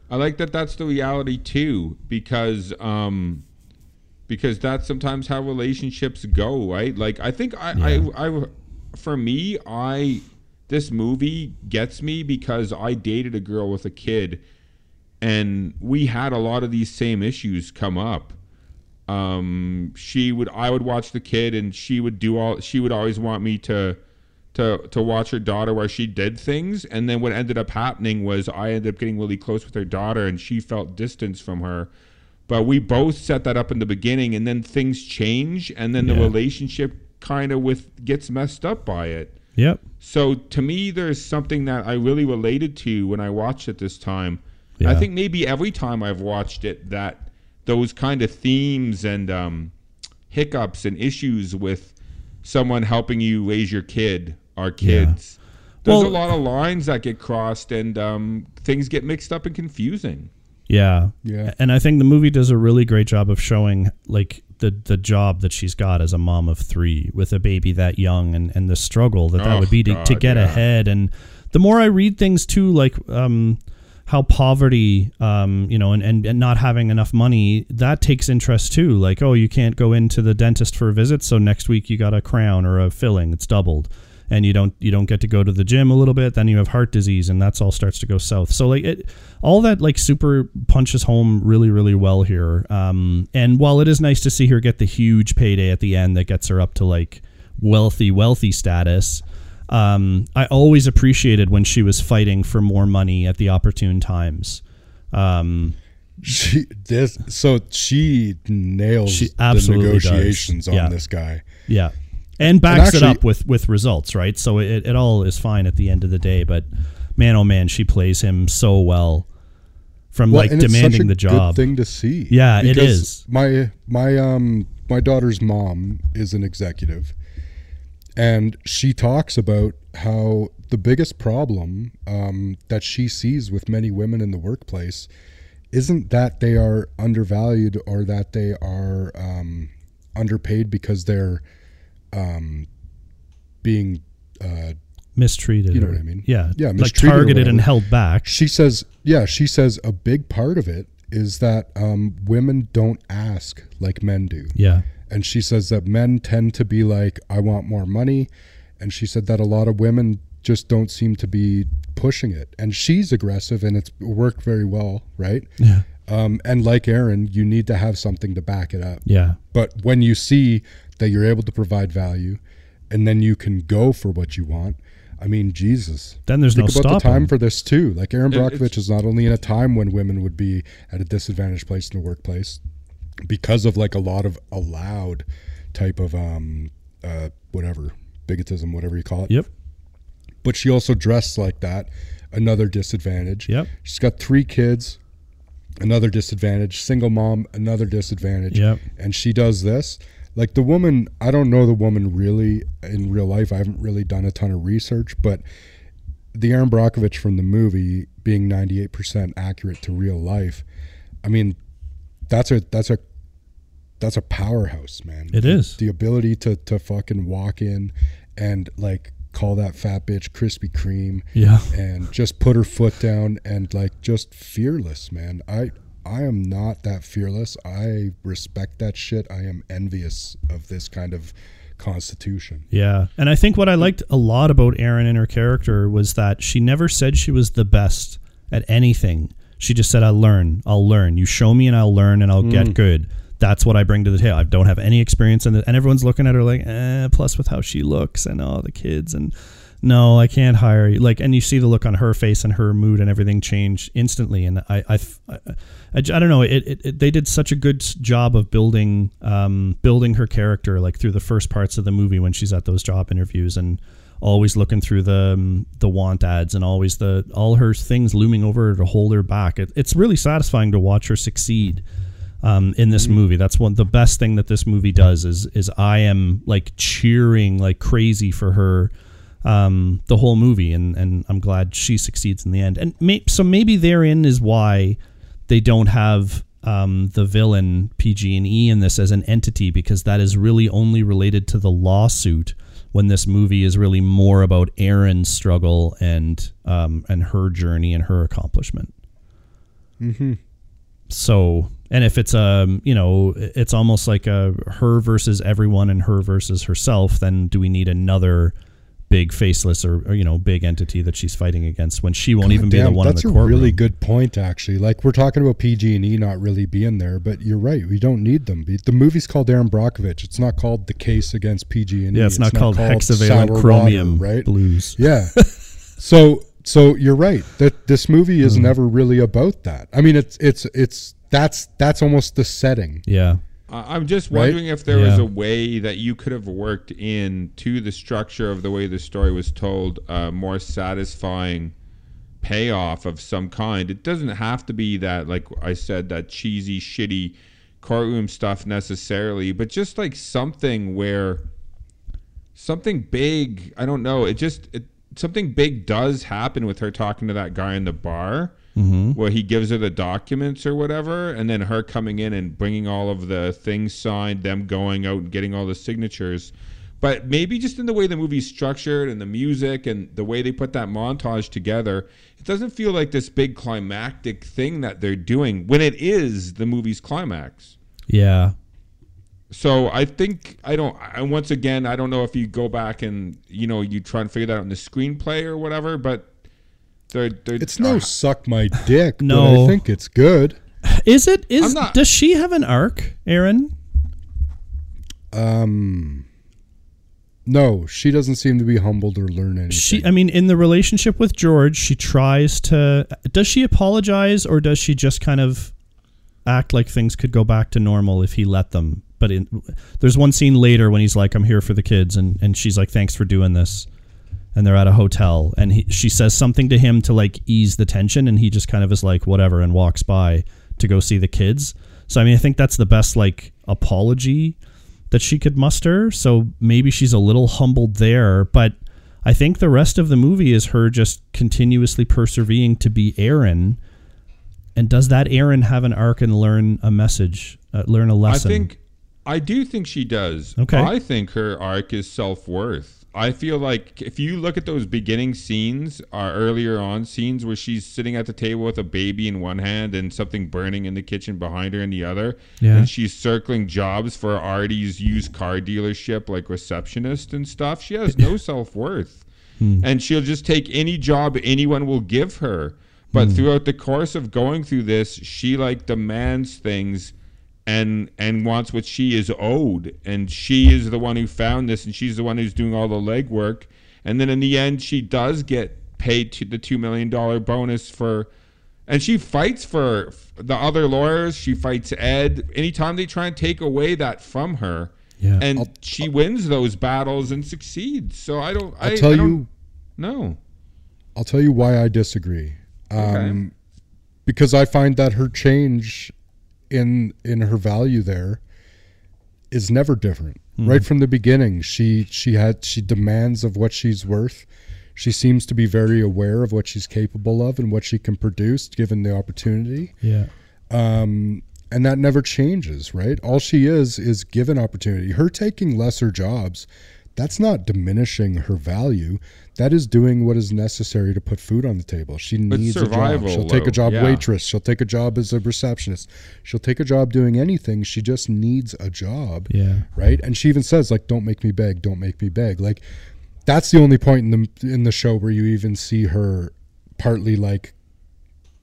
I like that that's the reality too because um because that's sometimes how relationships go, right? Like I think I I, I for me I this movie gets me because I dated a girl with a kid and we had a lot of these same issues come up. Um she would I would watch the kid and she would do all she would always want me to to to watch her daughter while she did things. And then what ended up happening was I ended up getting really close with her daughter and she felt distance from her. But we both set that up in the beginning and then things change and then the relationship kind of with gets messed up by it Yep. so to me there's something that I really related to when I watched it this time I think maybe every time I've watched it that those kind of themes and um, hiccups and issues with someone helping you raise your kid are kids. There's Well- a lot of lines that get crossed and um, things get mixed up and confusing. Yeah. Yeah. And I think the movie does a really great job of showing like the the job that she's got as a mom of three with a baby that young and, and the struggle that that Oh, would be to, to get yeah. ahead. And the more I read things too, like um how poverty, um, you know, and, and, and not having enough money, that takes interest too. Like, oh, you can't go into the dentist for a visit, so next week you got a crown or a filling, it's doubled. And you don't you don't get to go to the gym a little bit, then you have heart disease and that's all starts to go south. So like it all that like super punches home really, really well here. Um and while it is nice to see her get the huge payday at the end that gets her up to like wealthy, wealthy status, um, I always appreciated when she was fighting for more money at the opportune times. Um, She this so she nails She the absolutely does. negotiations Yeah. on this guy. Yeah. And backs it actually- up with with results, right? So it, it all is fine at the end of the day, but man oh man, she plays him so well from Well, like and demanding a the job. Good thing to see. Yeah, it is. My my um my daughter's mom is an executive, and she talks about how the biggest problem um, that she sees with many women in the workplace isn't that they are undervalued or that they are um, underpaid because they're um, being uh, mistreated. You know or- what I mean? Yeah. Yeah, Like targeted and held back. She says, yeah, she says a big part of it is that um, women don't ask like men do. Yeah. And she says that men tend to be like, I want more money. And she said that a lot of women just don't seem to be pushing it. And she's aggressive and it's worked very well, right? Yeah. Um, and like Erin, you need to have something to back it up. Yeah. But when you see that you're able to provide value and then you can go for what you want, I mean, Jesus. Then there's Think no about the stopping. time for this too. Like Erin It- Brockovich it's- is not only in a time when women would be at a disadvantaged place in the workplace because of like a lot of allowed type of um uh whatever bigotism, whatever you call it. Yep. But she also dressed like that. Another disadvantage. Yep. She's got three kids. Another disadvantage. Single mom. Another disadvantage. Yep. And she does this. Like the woman, I don't know the woman really in real life. I haven't really done a ton of research, but the Erin Brockovich from the movie being 98% accurate to real life, I mean, that's a that's a that's a powerhouse, man. It The- is. the ability to to fucking walk in and like call that fat bitch Krispy Kreme, Yeah. and just put her foot down and like just fearless, man. I I am not that fearless. I respect that shit. I am envious of this kind of constitution. Yeah. And I think what I liked a lot about Erin and her character was that she never said she was the best at anything. She just said, I'll learn. I'll learn. You show me and I'll learn and I'll get good. That's what I bring to the table. I don't have any experience in it. And everyone's looking at her like, eh, plus with how she looks and all the kids. And no, I can't hire you. Like, and you see the look on her face and her mood and everything change instantly. And I, I, I, I don't know. It, it, it, they did such a good job of building, um, building her character like through the first parts of the movie when she's at those job interviews and always looking through the um, the want ads and always the all her things looming over her to hold her back. It, it's really satisfying to watch her succeed um, in this movie. That's one the best thing that this movie does is is I am like cheering like crazy for her um, the whole movie, and and I'm glad she succeeds in the end. And may, so maybe therein is why they don't have um, the villain PG and E in this as an entity because that is really only related to the lawsuit. When this movie is really more about Erin's struggle and um, and her journey and her accomplishment. Hmm. So, and if it's um, you know, it's almost like a her versus everyone and her versus herself, then do we need another big faceless or, or you know, big entity that she's fighting against when she won't even be the Damn, one in that's the a courtroom? really good point, actually. Like we're talking about PG and E not really being there, but you're right. We don't need them. The movie's called Erin Brockovich. It's not called The Case Against PG and E. Yeah, it's not called hexavalent Sour Water, chromium right? blues. Yeah. so so you're right. That this movie is Hmm. never really about that. I mean, it's it's it's that's that's almost the setting. Yeah. I- I'm just Right? wondering if there was a way that you could have worked in to the structure of the way the story was told a more satisfying payoff of some kind. It doesn't have to be that, like I said, that cheesy, shitty courtroom stuff necessarily, but just like something where something big. I don't know. It just it, something big does happen with her talking to that guy in the bar, Mm-hmm. where he gives her the documents or whatever, and then her coming in and bringing all of the things signed, them going out and getting all the signatures. But maybe just in the way the movie's structured and the music and the way they put that montage together, it doesn't feel like this big climactic thing that they're doing when it is the movie's climax. Yeah. So I think I don't. And once again, I don't know if you go back and you know you try and figure that out in the screenplay or whatever. But they're, they're It's no suck my dick. but No. I think it's good. Is it is not- does she have an arc, Erin? Um, no, she doesn't seem to be humbled or learn anything. She I mean in the relationship with George, she tries to does she apologize or does she just kind of act like things could go back to normal if he let them. But in, there's one scene later when he's like, "I'm here for the kids," and and she's like, "Thanks for doing this." And they're at a hotel, and he, she says something to him to like ease the tension, and he just kind of is like, "Whatever," and walks by to go see the kids. So I mean, I think that's the best like apology that she could muster. So maybe she's a little humbled there, but I think the rest of the movie is her just continuously persevering to be Erin. And does that Erin have an arc and learn a message, uh, learn a lesson? I think I do think she does. Okay. I think her arc is self worth. I feel like if you look at those beginning scenes, uh, earlier on scenes where she's sitting at the table with a baby in one hand and something burning in the kitchen behind her in the other, Yeah. and she's circling jobs for Artie's used car dealership, like receptionist and stuff, she has no self worth. And she'll just take any job anyone will give her. But throughout the course of going through this, she like demands things and and wants what she is owed and she is the one who found this and she's the one who's doing all the legwork and then in the end she does get paid to the 2 million dollar bonus for and she fights for the other lawyers she fights ed anytime they try and take away that from her Yeah. and she wins those battles and succeeds so i don't I, I'll tell I don't you no I'll tell you why I disagree. Okay. Um, because I find that her change in in her value there is never different. Right from the beginning, she she had she demands of what she's worth. She seems to be very aware of what she's capable of and what she can produce given the opportunity. yeah. Um, and that never changes, right? All she is is given opportunity. Her taking lesser jobs, that's not diminishing her value. That is doing what is necessary to put food on the table. She needs a job. She'll take a job Yeah. waitress. She'll take a job as a receptionist. She'll take a job doing anything. She just needs a job. Yeah. Right? And she even says like don't make me beg, don't make me beg. Like that's the only point in the in the show where you even see her partly like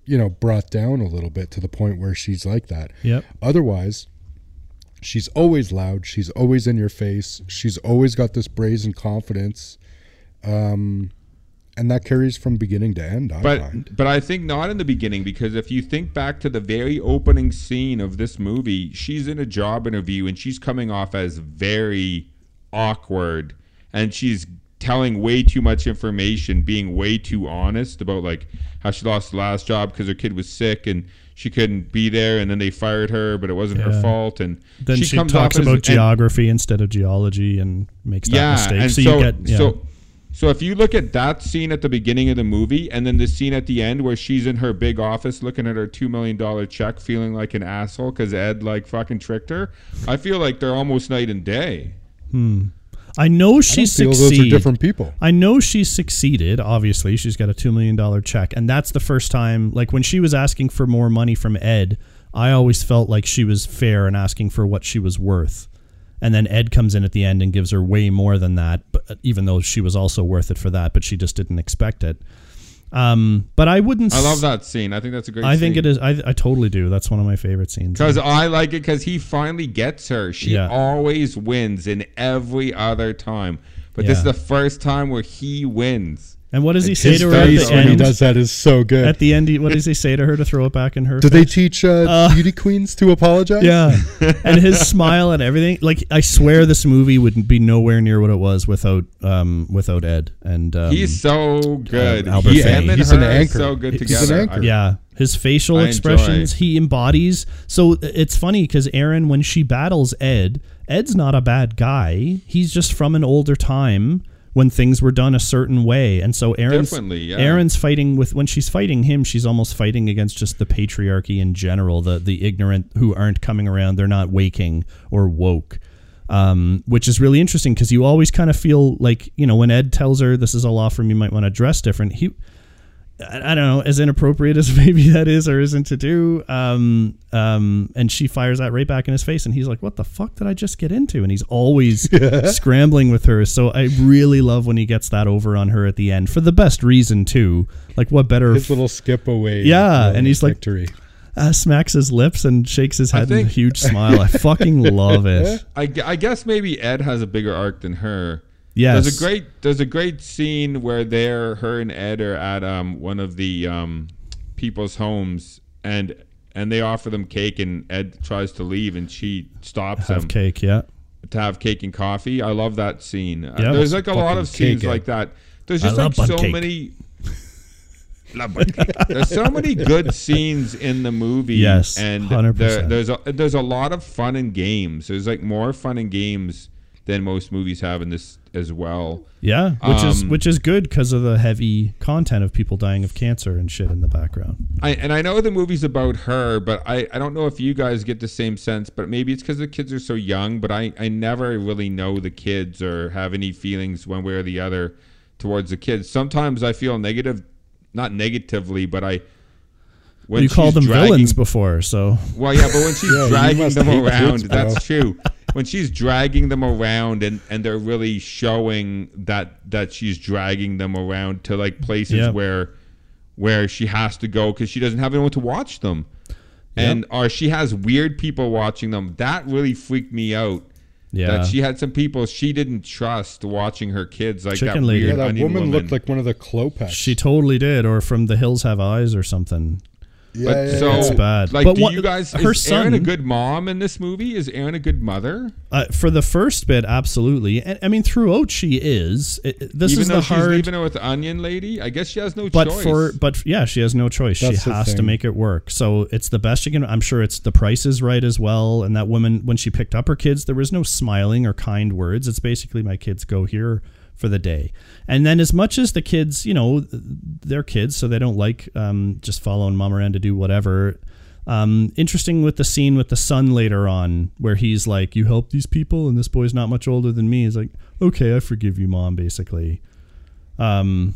you know brought down a little bit to the point where she's like that. Yep. Otherwise, she's always loud. She's always in your face. She's always got this brazen confidence, um, and that carries from beginning to end. I but find. but I think not in the beginning because if you think back to the very opening scene of this movie, she's in a job interview and she's coming off as very awkward and she's telling way too much information, being way too honest about like how she lost the last job because her kid was sick and she couldn't be there and then they fired her, but it wasn't Yeah. her fault and Then she, comes talks off as- about and- geography instead of geology and makes that yeah, mistake. and so, so you get yeah. so so if you look at that scene at the beginning of the movie and then the scene at the end where she's in her big office looking at her two million dollar check, feeling like an asshole because Ed like fucking tricked her, I feel like they're almost night and day. Hmm. I know I she don't feel succeeded. those are different people. I know she succeeded. Obviously, she's got a two million dollar check, and that's the first time. Like when she was asking for more money from Ed, I always felt like she was fair and asking for what she was worth. And then Ed comes in at the end and gives her way more than that, but even though she was also worth it for that, but she just didn't expect it. Um, but I wouldn't. I love that scene. I think that's a great. I think it is. I, I totally do. That's one of my favorite scenes. Because I like it because he finally gets her. She Yeah. always wins in every other time. But this is the first time where he wins. And what does he say to her at face the when he does that is so good. At the end, he, what does he say to her to throw it back in her? Do they teach uh, Uh, beauty queens to apologize? Yeah, and his smile and everything. Like I swear, this movie would be nowhere near what it was without um without Ed. And um, He's so good. uh, Albert he, Finney. and He's an anchor. so good He's an together. anchor. Yeah, his facial I expressions enjoy. he embodies. So it's funny because Erin, when she battles Ed, Ed's not a bad guy. He's just from an older time when things were done a certain way, and so Erin's yeah. Erin's fighting with when she's fighting him, she's almost fighting against just the patriarchy in general, the the ignorant who aren't coming around, they're not waking or woke. Um, which is really interesting because you always kind of feel like you know when Ed tells her this is a law firm, you might want to dress different. He I I don't know, as inappropriate as maybe that is or isn't to do. Um, um, and she fires that right back in his face, and he's like, "What the fuck did I just get into?" And he's always scrambling with her. So I really love when he gets that over on her at the end for the best reason too. Like, what better? His little skip away. Yeah, and he's of like- victory. uh, smacks his lips and shakes his I head in a huge smile. I fucking love it. I, I guess maybe Ed has a bigger arc than her. Yes. There's a great there's a great scene where they're her and Ed are at um one of the um people's homes and and they offer them cake, and Ed tries to leave, and she stops Have him cake, yeah. to have cake and coffee. I love that scene. Uh, Yeah. there's like a lot of scenes cake, like that. There's I just like love bun so cake. many. Love cake. There's so many good scenes in the movie. Yes, and 100%. there, there's a there's a lot of fun and games. There's like more fun and games than most movies have in this as well. Yeah, which is Um, which is good because of the heavy content of people dying of cancer and shit in the background. I, and I know the movie's about her, but I, I don't know if you guys get the same sense, but maybe it's because the kids are so young, but I, I never really know the kids or have any feelings one way or the other towards the kids. Sometimes I feel negative, not negatively, but I. When you called them dragging- villains before, so Well, yeah, but when she's Yeah, dragging them around, kids, that's true. When she's dragging them around and, and they're really showing that that she's dragging them around to like places Yep. where where she has to go because she doesn't have anyone to watch them, and or she has weird people watching them. That really freaked me out. yeah, That she had some people she didn't trust watching her kids, like Chicken that lady. weird Yeah, that onion woman, looked like one of the Klopeks. she totally did, or from The Hills Have Eyes or something. Yeah, But yeah, so, yeah. It's bad. Like, But do what- you guys? her is Erin a good mom in this movie? Is Erin a good mother? Uh, for the first bit, absolutely, and I mean throughout she is. It, it- this Even is though the she's hard. leaving her with the onion lady, I guess she has no but choice. for but yeah, she has no choice. That's she the has to make it work. So it's the best she can. I'm sure it's the price is right as well. And that woman, when she picked up her kids, there was no smiling or kind words. It's basically my kids go here for the day. And then as much as the kids, you know, they're kids, so they don't like um, just following mom around to do whatever. Um, interesting with the scene with the son later on, where he's like, "You help these people," and this boy's not much older than me. He's like, "Okay, I forgive you, mom." Basically, um,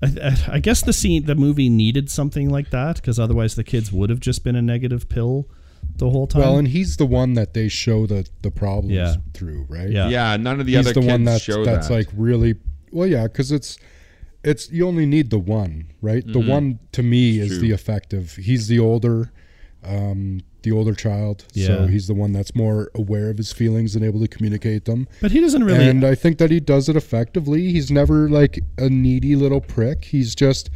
I, I- I guess the scene, the movie needed something like that because otherwise the kids would have just been a negative pill the whole time. Well, and he's the one that they show the the problems Yeah. through, right? Yeah. yeah, none of the he's other the kids one that's show that's that. like really well, yeah, because it's it's you only need the one, right? The one to me is Mm-hmm. True. the effective. He's the older, um, the older child, Yeah. so he's the one that's more aware of his feelings and able to communicate them. but he doesn't really. And I think that he does it effectively. He's never like a needy little prick. He's just,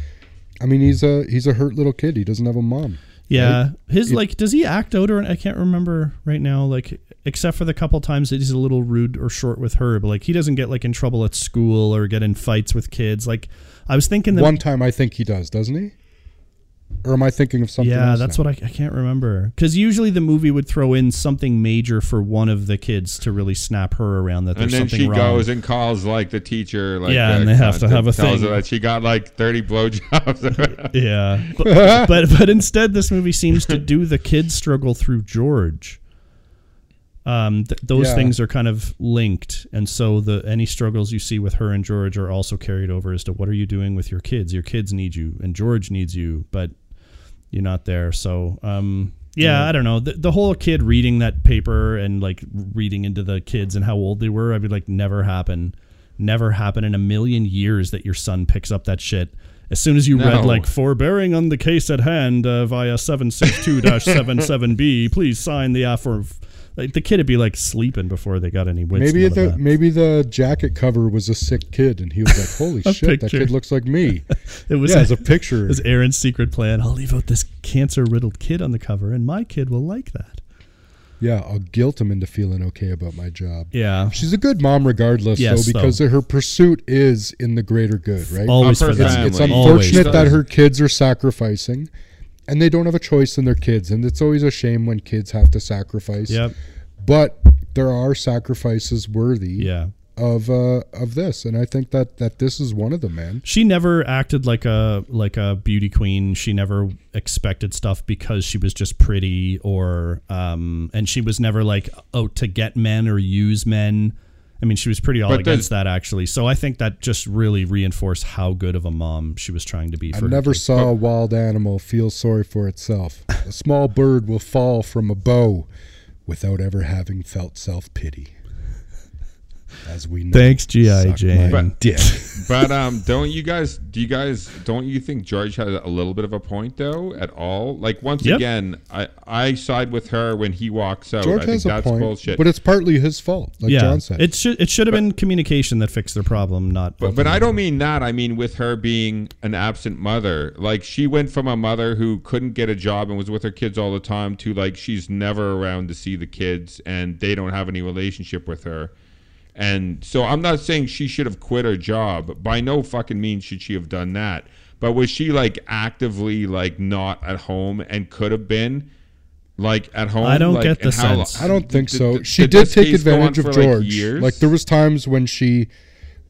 I mean, he's a he's a hurt little kid. He doesn't have a mom. Yeah, right? his It- like, does he act out or I can't remember right now. Like, except for the couple times that he's a little rude or short with her, but like he doesn't get like in trouble at school or get in fights with kids. Like, I was thinking that One time, I think he does, doesn't he? Or am I thinking of something? yeah, else that's now? what I, I can't remember. Because usually the movie would throw in something major for one of the kids to really snap her around that and there's then something she wrong. goes and calls like the teacher, like Yeah, uh, and they have to have a tells thing. her that she got like thirty blowjobs. Yeah, but, but but instead, this movie seems to do the kids struggle through George. Um, th- those Yeah. things are kind of linked, and so the any struggles you see with her and George are also carried over as to what are you doing with your kids? Your kids need you, and George needs you, but you're not there. So, um, yeah, I don't know. The, the whole kid reading that paper and like reading into the kids and how old they were, I'd be like, never happen, never happen in a million years that your son picks up that shit. As soon as you read No. like forbearing on the case at hand uh, via 762-77B, please sign the offer. Like the kid would be like sleeping before they got any wits. Maybe the maybe the jacket cover was a sick kid, and he was like, "Holy A shit, that kid looks like me." it was yeah, it's a picture. It was Erin's secret plan. I'll leave out this cancer riddled kid on the cover, and my kid will like that. Yeah, I'll guilt him into feeling okay about my job. Yeah, She's a good mom regardless, Yes, though, because her pursuit is in the greater good, right? always for her them. family. it's Always. unfortunate that her kids are sacrificing, and they don't have a choice in their kids, and it's always a shame when kids have to sacrifice. Yep. But there are sacrifices worthy Yeah. of uh, of this, and I think that that this is one of them, man. She never acted like a like a beauty queen. She never expected stuff because she was just pretty or um and she was never like out to get men or use men. I mean, she was pretty all But against the- that actually. So I think that just really reinforced how good of a mom she was trying to be I for her never kids. saw a wild animal feel sorry for itself. A small bird will fall from a bow without ever having felt self pity. As we know. Thanks, GI Suck my Jane. dick. But um, don't you guys? Do you guys? Don't you think George has a little bit of a point though? At all? Like once Yep. again, I I side with her when he walks out. George I think has a that's point, bullshit. but it's partly his fault, like yeah, John said. it should it should have been communication that fixed their problem, not. But, but I don't mean that. I mean with her being an absent mother. Like she went from a mother who couldn't get a job and was with her kids all the time to like she's never around to see the kids and they don't have any relationship with her. And so I'm not saying she should have quit her job. By no fucking means should she have done that. But was she like actively like not at home and could have been like at home? I don't Like, get the and how sense. I don't think Did- so. did- she did did this take case go on advantage of for, like, George. years? Like there was times when she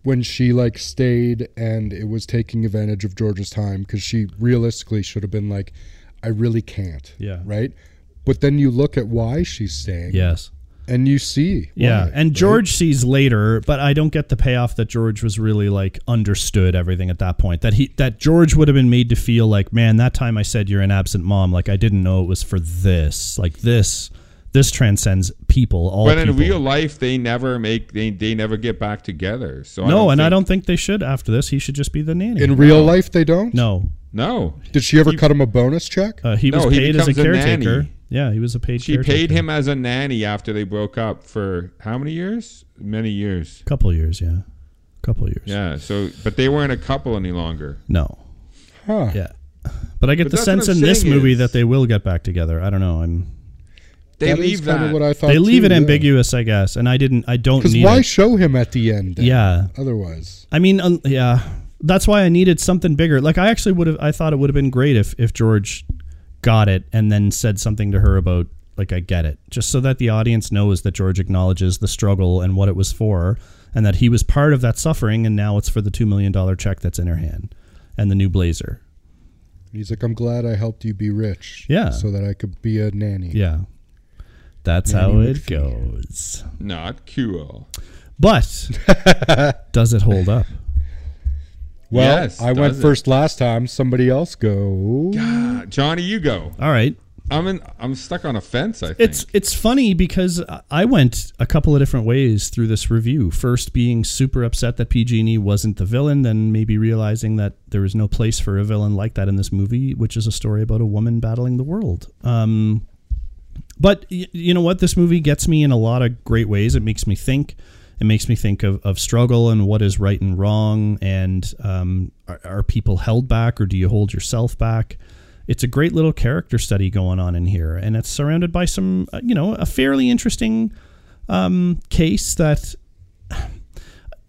when she like stayed and it was taking advantage of George's time because she realistically should have been like, I really can't. Yeah. Right. But then you look at why she's staying. Yes. And you see. Yeah, why, and right? George sees later, but I don't get the payoff that George was really like understood everything at that point. That he that George would have been made to feel like, man, that time I said you're an absent mom, like I didn't know it was for this. Like this this transcends people, all But in people. real life, they never make they, they never get back together. So no, don't and I don't think they should after this. He should just be the nanny. In real life, they don't. no. No, Did she ever He- cut him a bonus check? Uh, he was No, he paid as a becomes a nanny. caretaker. Yeah, he was a paid she caretaker. paid him as a nanny after they broke up for how many years? Many years. couple years, yeah. couple years. Yeah. So, but they weren't a couple any longer. No. Huh. Yeah. But I get But the sense in this movie is- that they will get back together. I don't know. I'm They That is leave kinda that. what I thought. they leave too, it yeah. ambiguous, I guess, and I didn't. I don't Because need why it. show him at the end? then, Yeah. Otherwise, I mean, um, yeah, that's why I needed something bigger. Like I actually would have. I thought it would have been great if if George got it and then said something to her about like I get it, just so that the audience knows that George acknowledges the struggle and what it was for, and that he was part of that suffering, and now it's for the two million dollar check that's in her hand and the new blazer. he's like, "I'm glad I helped you be rich. Yeah. so that I could be a nanny." Yeah, that's Nanny how it McPhee. goes. Not cool. But does it hold up? Well, Yes, I went does it? first last time. Somebody else go. Ah, Johnny, you go. All right. I'm in. I'm stuck on a fence. I think. It's it's funny because I went a couple of different ways through this review. First, being super upset that PG&E wasn't the villain, then maybe realizing that there was no place for a villain like that in this movie, which is a story about a woman battling the world. Um, but y- you know what? This movie gets me in a lot of great ways. It makes me think. It makes me think of, of struggle and what is right and wrong, and um, are, are people held back or do you hold yourself back? It's a great little character study going on in here, and it's surrounded by some, uh, you know, a fairly interesting um, case that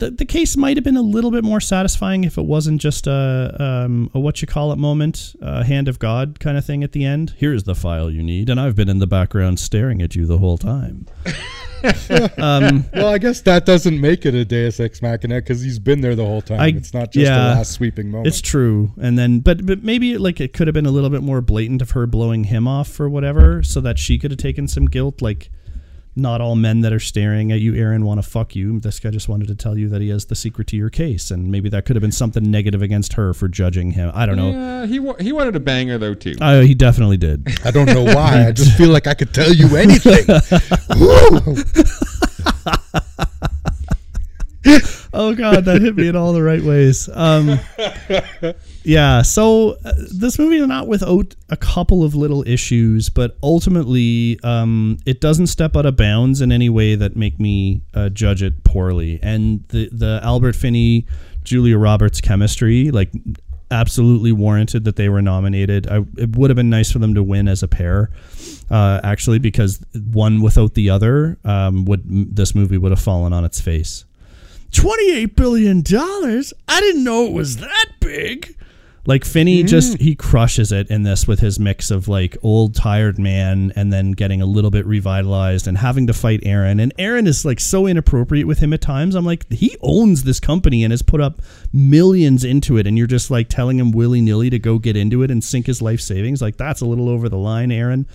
the, the case might have been a little bit more satisfying if it wasn't just a, um, a what you call it moment, a hand of God kind of thing at the end. Here's the file you need, and I've been in the background staring at you the whole time. um, Well, I guess that doesn't make it a Deus Ex Machina because he's been there the whole time. I- it's not just yeah. the last sweeping moment. It's true, and then but but maybe like it could have been a little bit more blatant of her blowing him off or whatever, so that she could have taken some guilt. Like, not all men that are staring at you, Erin, want to fuck you. This guy just wanted to tell you that he has the secret to your case, and maybe that could have been something negative against her for judging him. I don't know. Yeah, he wa- he wanted a banger though too. Uh, he definitely did. I don't know why. I just feel like I could tell you anything. Oh god that hit me in all the right ways. Um yeah so uh, this movie is not without a couple of little issues but ultimately um it doesn't step out of bounds in any way that make me uh, judge it poorly. And the the albert finney julia roberts chemistry like absolutely warranted that they were nominated. I, it would have been nice for them to win as a pair uh, actually because one without the other um, would this movie would have fallen on its face $28 billion i didn't know it was that big. Like finney mm. just he crushes it in this with his mix of like old tired man and then getting a little bit revitalized and having to fight erin. And erin is like so inappropriate with him at times. I'm like he owns this company and has put up millions into it. And you're just like telling him willy-nilly to go get into it and sink his life savings? Like that's a little over the line erin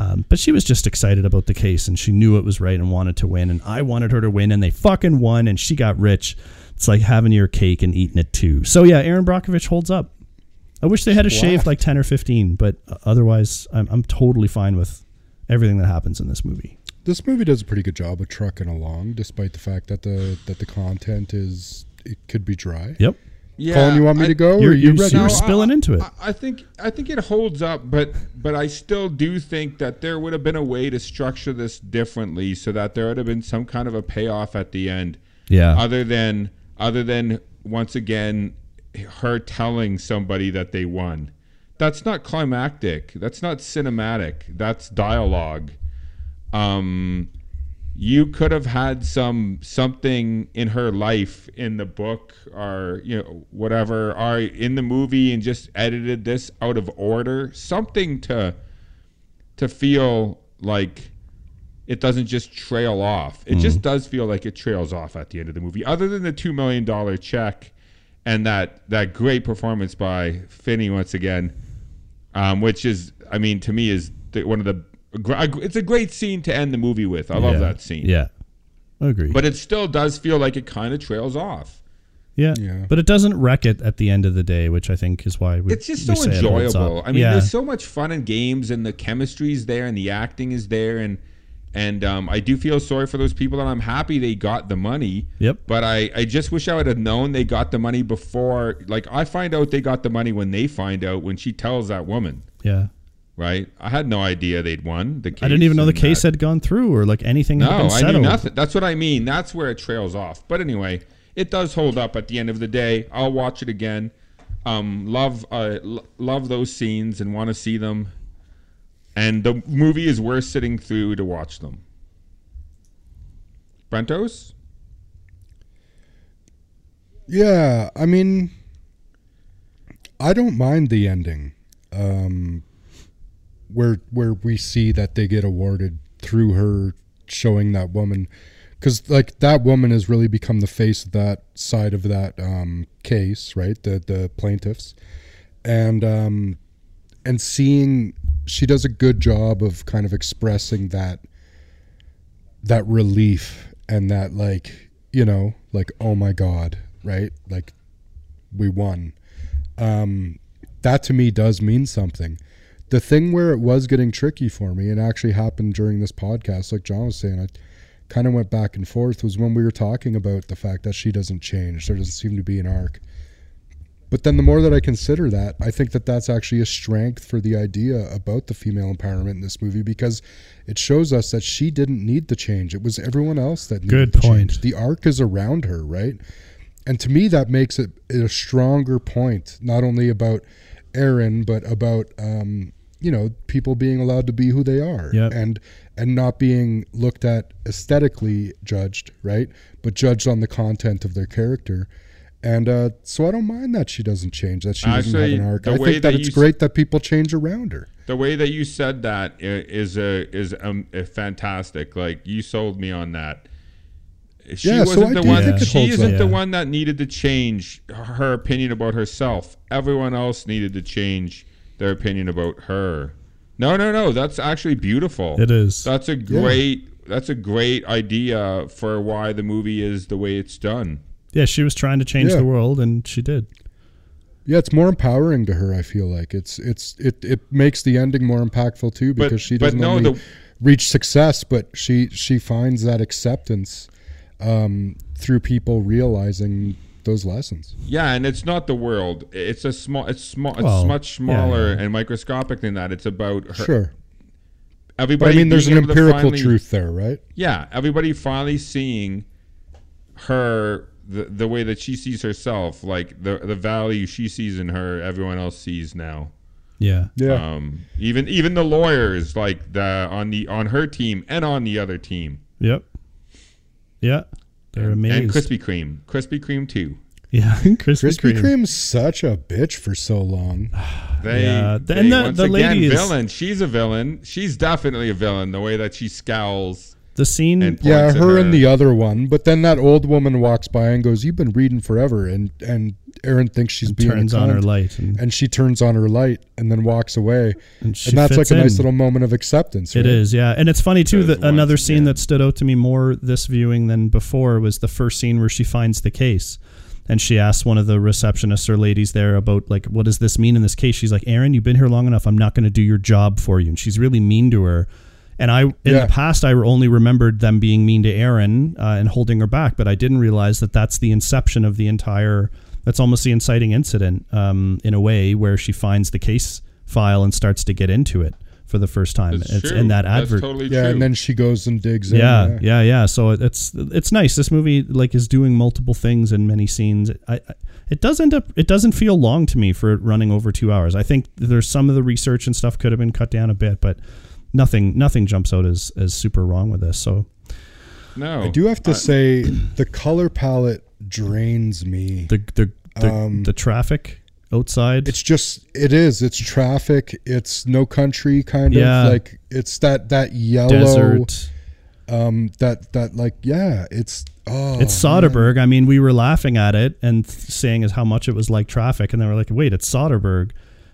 um, but she was just excited about the case and she knew it was right and wanted to win. And I wanted her to win and they fucking won and she got rich. It's like having your cake and eating it too. So yeah, Erin Brockovich holds up. I wish they had a shaved like 10 or 15, but otherwise I'm, I'm totally fine with everything that happens in this movie. this movie does a pretty good job of trucking along, despite the fact that the that the content is it could be dry. Yep. Yeah, Colin, you want me I- to go? You're- or you you're ready? so- spilling I- into it. I, I think I think it holds up, but but I still do think that there would have been a way to structure this differently, so that there would have been some kind of a payoff at the end. Yeah. Other than other than once again her telling somebody that they won. That's not climactic. That's not cinematic. That's dialogue. Um, you could have had some something in her life in the book or you know whatever or in the movie and just edited this out of order. Something to to feel like it doesn't just trail off. It just does feel like it trails off at the end of the movie. Other than the 2 million dollar check and that that great performance by Finney once again um, which is I mean to me is the, one of the it's a great scene to end the movie with I love Yeah. that scene Yeah. I agree. but it still does feel like it kind of trails off. yeah. Yeah. But it doesn't wreck it at the end of the day, which I think is why we It's just so say it holds up. enjoyable. I mean, yeah. there's so much fun and games, and the chemistry's there, and the acting is there, and and um, I do feel sorry for those people, and I'm happy they got the money. Yep. But I, I just wish I would have known they got the money before. Like I find out they got the money when they find out when she tells that woman. yeah. Right. I had no idea they'd won the case. I didn't even know the case that- had gone through or like anything had No, been I knew nothing. That's what I mean. That's where it trails off. But anyway, it does hold up at the end of the day. I'll watch it again. Um, love, uh, l- love those scenes and want to see them. And the movie is worth sitting through to watch them. Brentos? Yeah, I mean, I don't mind the ending, um, where where we see that they get awarded through her showing that woman, because like that woman has really become the face of that side of that um, case, right? The the plaintiffs, and um, and seeing she does a good job of kind of expressing that that relief and that like you know like oh my god right? Like we won. Um that to me does mean something the thing where it was getting tricky for me and actually happened during this podcast like john was saying i kind of went back and forth was when we were talking about the fact that she doesn't change there doesn't seem to be an arc but then the more that I consider that, I think that that's actually a strength for the idea about the female empowerment in this movie because it shows us that she didn't need the change. It was everyone else that needed Good the point. change. The arc is around her, right? And to me, that makes it a stronger point, not only about Erin, but about um, you know people being allowed to be who they are, Yep. and and not being looked at aesthetically judged, right? But judged on the content of their character. And uh, so I don't mind that she doesn't change, that she doesn't Actually, have an arc. the I way think that, that it's s- great that people change around her. The way that you said that is i- is a is um, a fantastic. Like you sold me on that. She Yeah, wasn't I the one. think it she isn't up. the Yeah. one that needed to change her opinion about herself. Everyone else needed to change their opinion about her. No, no, no. That's actually beautiful. It is. That's a great. That's a great idea for why the movie is the way it's done. Yeah, she was trying to change Yeah. the world and she did. Yeah, it's more empowering to her. I feel like it's it's it, it makes the ending more impactful too But- because she doesn't no, only the- reach success, but she she finds that acceptance um, through people realizing those lessons. Yeah, and it's not the world. It's a small. It's small. It's Well, much smaller yeah. and microscopic than that. It's about her, Sure, everybody. but I mean, there's an being able to empirical finally- truth there, right? Yeah, everybody finally seeing her the, the way that she sees herself, like the the value she sees in her, everyone else sees now. Yeah. Yeah, Um, even even the lawyers, like the on the on her team and on the other team, Yep. Yeah. They're amazed. and Krispy Kreme, Krispy Kreme too. Yeah, Krispy, Krispy Kreme. Kreme's such a bitch for so long. They, Yeah, they and the- once the again, lady is- villain. She's a villain. She's definitely a villain. The way that she scowls. The scene. And Yeah, points at her and the other one. But then that old woman walks by and goes, "You've been reading forever," and and Erin thinks she's being a turns on her light and, and she turns on her light and then walks away. and she and that's like fits a nice in. little moment of acceptance. It right? is, yeah, and it's funny too Because that another scene again- that stood out to me more this viewing than before was the first scene where she finds the case, and she asks one of the receptionists or ladies there about like, what does this mean in this case? She's like, Erin, you've been here long enough. I'm not going to do your job for you, and she's really mean to her. And I, in Yeah. the past, I only remembered them being mean to Erin uh, and holding her back, but I didn't realize that that's the inception of the entire. That's almost the inciting incident, um, in a way, where she finds the case file and starts to get into it for the first time. It's, it's true. in that That's advert. totally Yeah, true. and then she goes and digs in. yeah, yeah, yeah. So it's it's nice. This movie like is doing multiple things in many scenes. I, I it does end up it doesn't feel long to me for it running over two hours. I think there's some of the research and stuff could have been cut down a bit, but nothing nothing jumps out as as super wrong with this. So no, I do have to say the color palette drains me. the the the, Um, the traffic outside. It's just it is. It's traffic. It's no country kind Yeah. of like it's that that yellow desert. um that that like yeah, it's oh It's Soderbergh. I mean, we were laughing at it and th- saying as how much it was like traffic, and then we're like, "Wait, it's Soderbergh."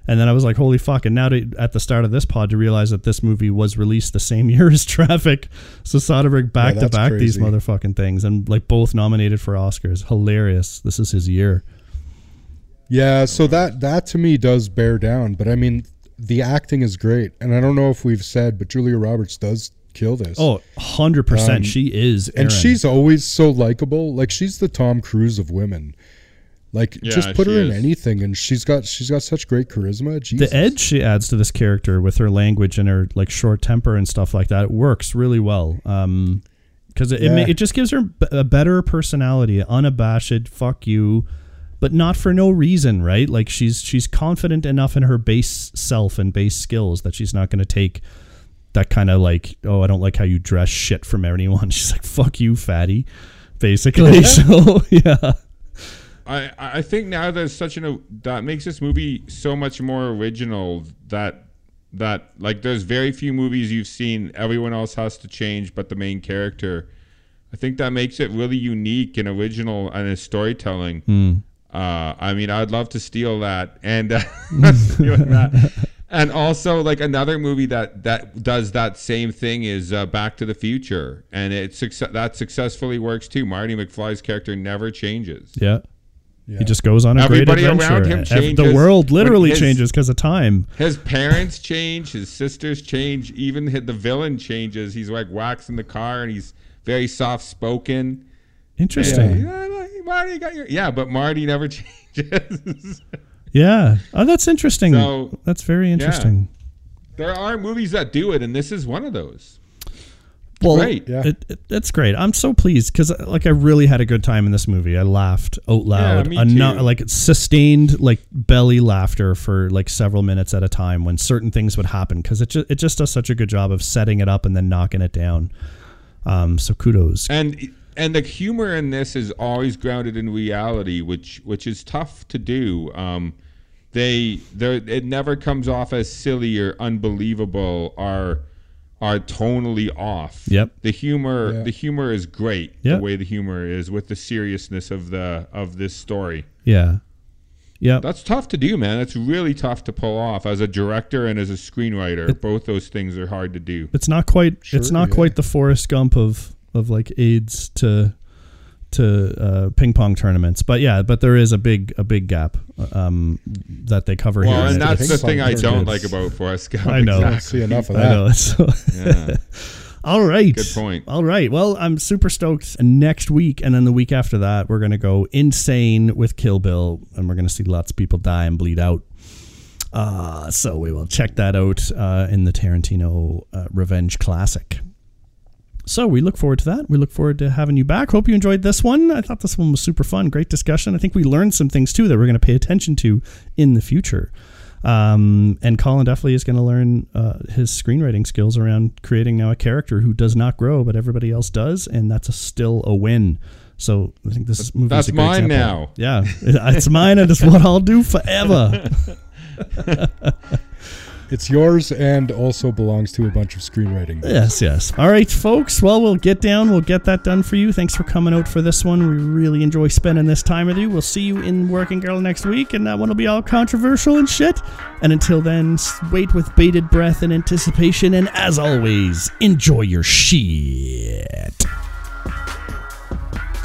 And then I was like, "Holy fuck!" And now, to, at the start of this pod, to realize that this movie was released the same year as Traffic, so Soderbergh back to that's back these motherfucking things, and like both nominated for Oscars. Hilarious! This is his year. Yeah, so that that to me does bear down, but I mean the acting is great, and I don't know if we've said, but Julia Roberts does kill this. Oh, 100 percent. Um, She is, and she's always so likable. Like she's the Tom Cruise of women. Like Yeah, just put she her in anything, and she's got she's got such great charisma. Jesus. the edge she adds to this character with her language and her like short temper and stuff like that it works really well um because it, it, ma- Yeah. it just gives her b- a better personality unabashed fuck you but not for no reason right like she's she's confident enough in her base self and base skills that she's not going to take that kind of like oh i don't like how you dress shit from anyone she's like fuck you fatty basically so yeah I I think now there's such an that makes this movie so much more original that that like there's very few movies you've seen everyone else has to change but the main character. I think that makes it really unique and original and its storytelling. Hmm. Uh, I mean, I'd love to steal that and uh, that. And also, like another movie that that does that same thing is uh, Back to the Future, and it success that successfully works too. Marty McFly's character never changes. yeah Yeah. he just goes on a Everybody great adventure. around him Ev- the world literally his- changes because of time. His parents change, his sisters change, even the villain changes. He's like waxing the car and he's very soft spoken. Interesting. Yeah, like, Marty got your yeah, but Marty never changes. Yeah. Oh, that's interesting. So, that's very interesting. there are movies that do it, and this is one of those. Well, great. Yeah. It, it, it's great. I'm so pleased because like I really had a good time in this movie. I laughed out loud, me A no- too. like sustained like belly laughter for like several minutes at a time when certain things would happen because it just it just does such a good job of setting it up and then knocking it down. Um, so kudos. and and the humor in this is always grounded in reality, which which is tough to do. Um, they they it never comes off as silly or unbelievable or are tonally off. Yep. The humor Yeah. the humor is great. Yep. The way the humor is with the seriousness of the of this story. Yeah. Yeah. That's tough to do, man. That's really tough to pull off as a director and as a screenwriter. Both those things are hard to do. It's not quite. it's not yeah. quite the Forrest Gump of of like AIDS to to uh, ping pong tournaments, but yeah, but there is a big a big gap um, that they cover Well, here. and that's it's- the thing I don't like about Forrest Gump. I know. I don't Exactly. see enough of I that. know. it's- Yeah. All right. Good point. All right. Well, I'm super stoked. Next week and then the week after that, we're going to go insane with Kill Bill and we're going to see lots of people die and bleed out. Uh, so we will check that out uh, in the Tarantino uh, Revenge Classic. So we look forward to that. We look forward to having you back. Hope you enjoyed this one. I thought this one was super fun. Great discussion. I think we learned some things too that we're going to pay attention to in the future. Um, and Colin definitely is going to learn uh, his screenwriting skills around creating now a character who does not grow, but everybody else does, and that's a, still a win. So I think this movie That's a great mine example. now. Yeah, it's mine, and it's what I'll do forever. It's yours and also belongs to a bunch of screenwriting. Yes, yes. All right, folks. Well, we'll get down. We'll get that done for you. Thanks for coming out for this one. We really enjoy spending this time with you. We'll see you in Working Girl next week, and that one will be all controversial and shit. And until then, wait with bated breath and anticipation. And as always, enjoy your shit.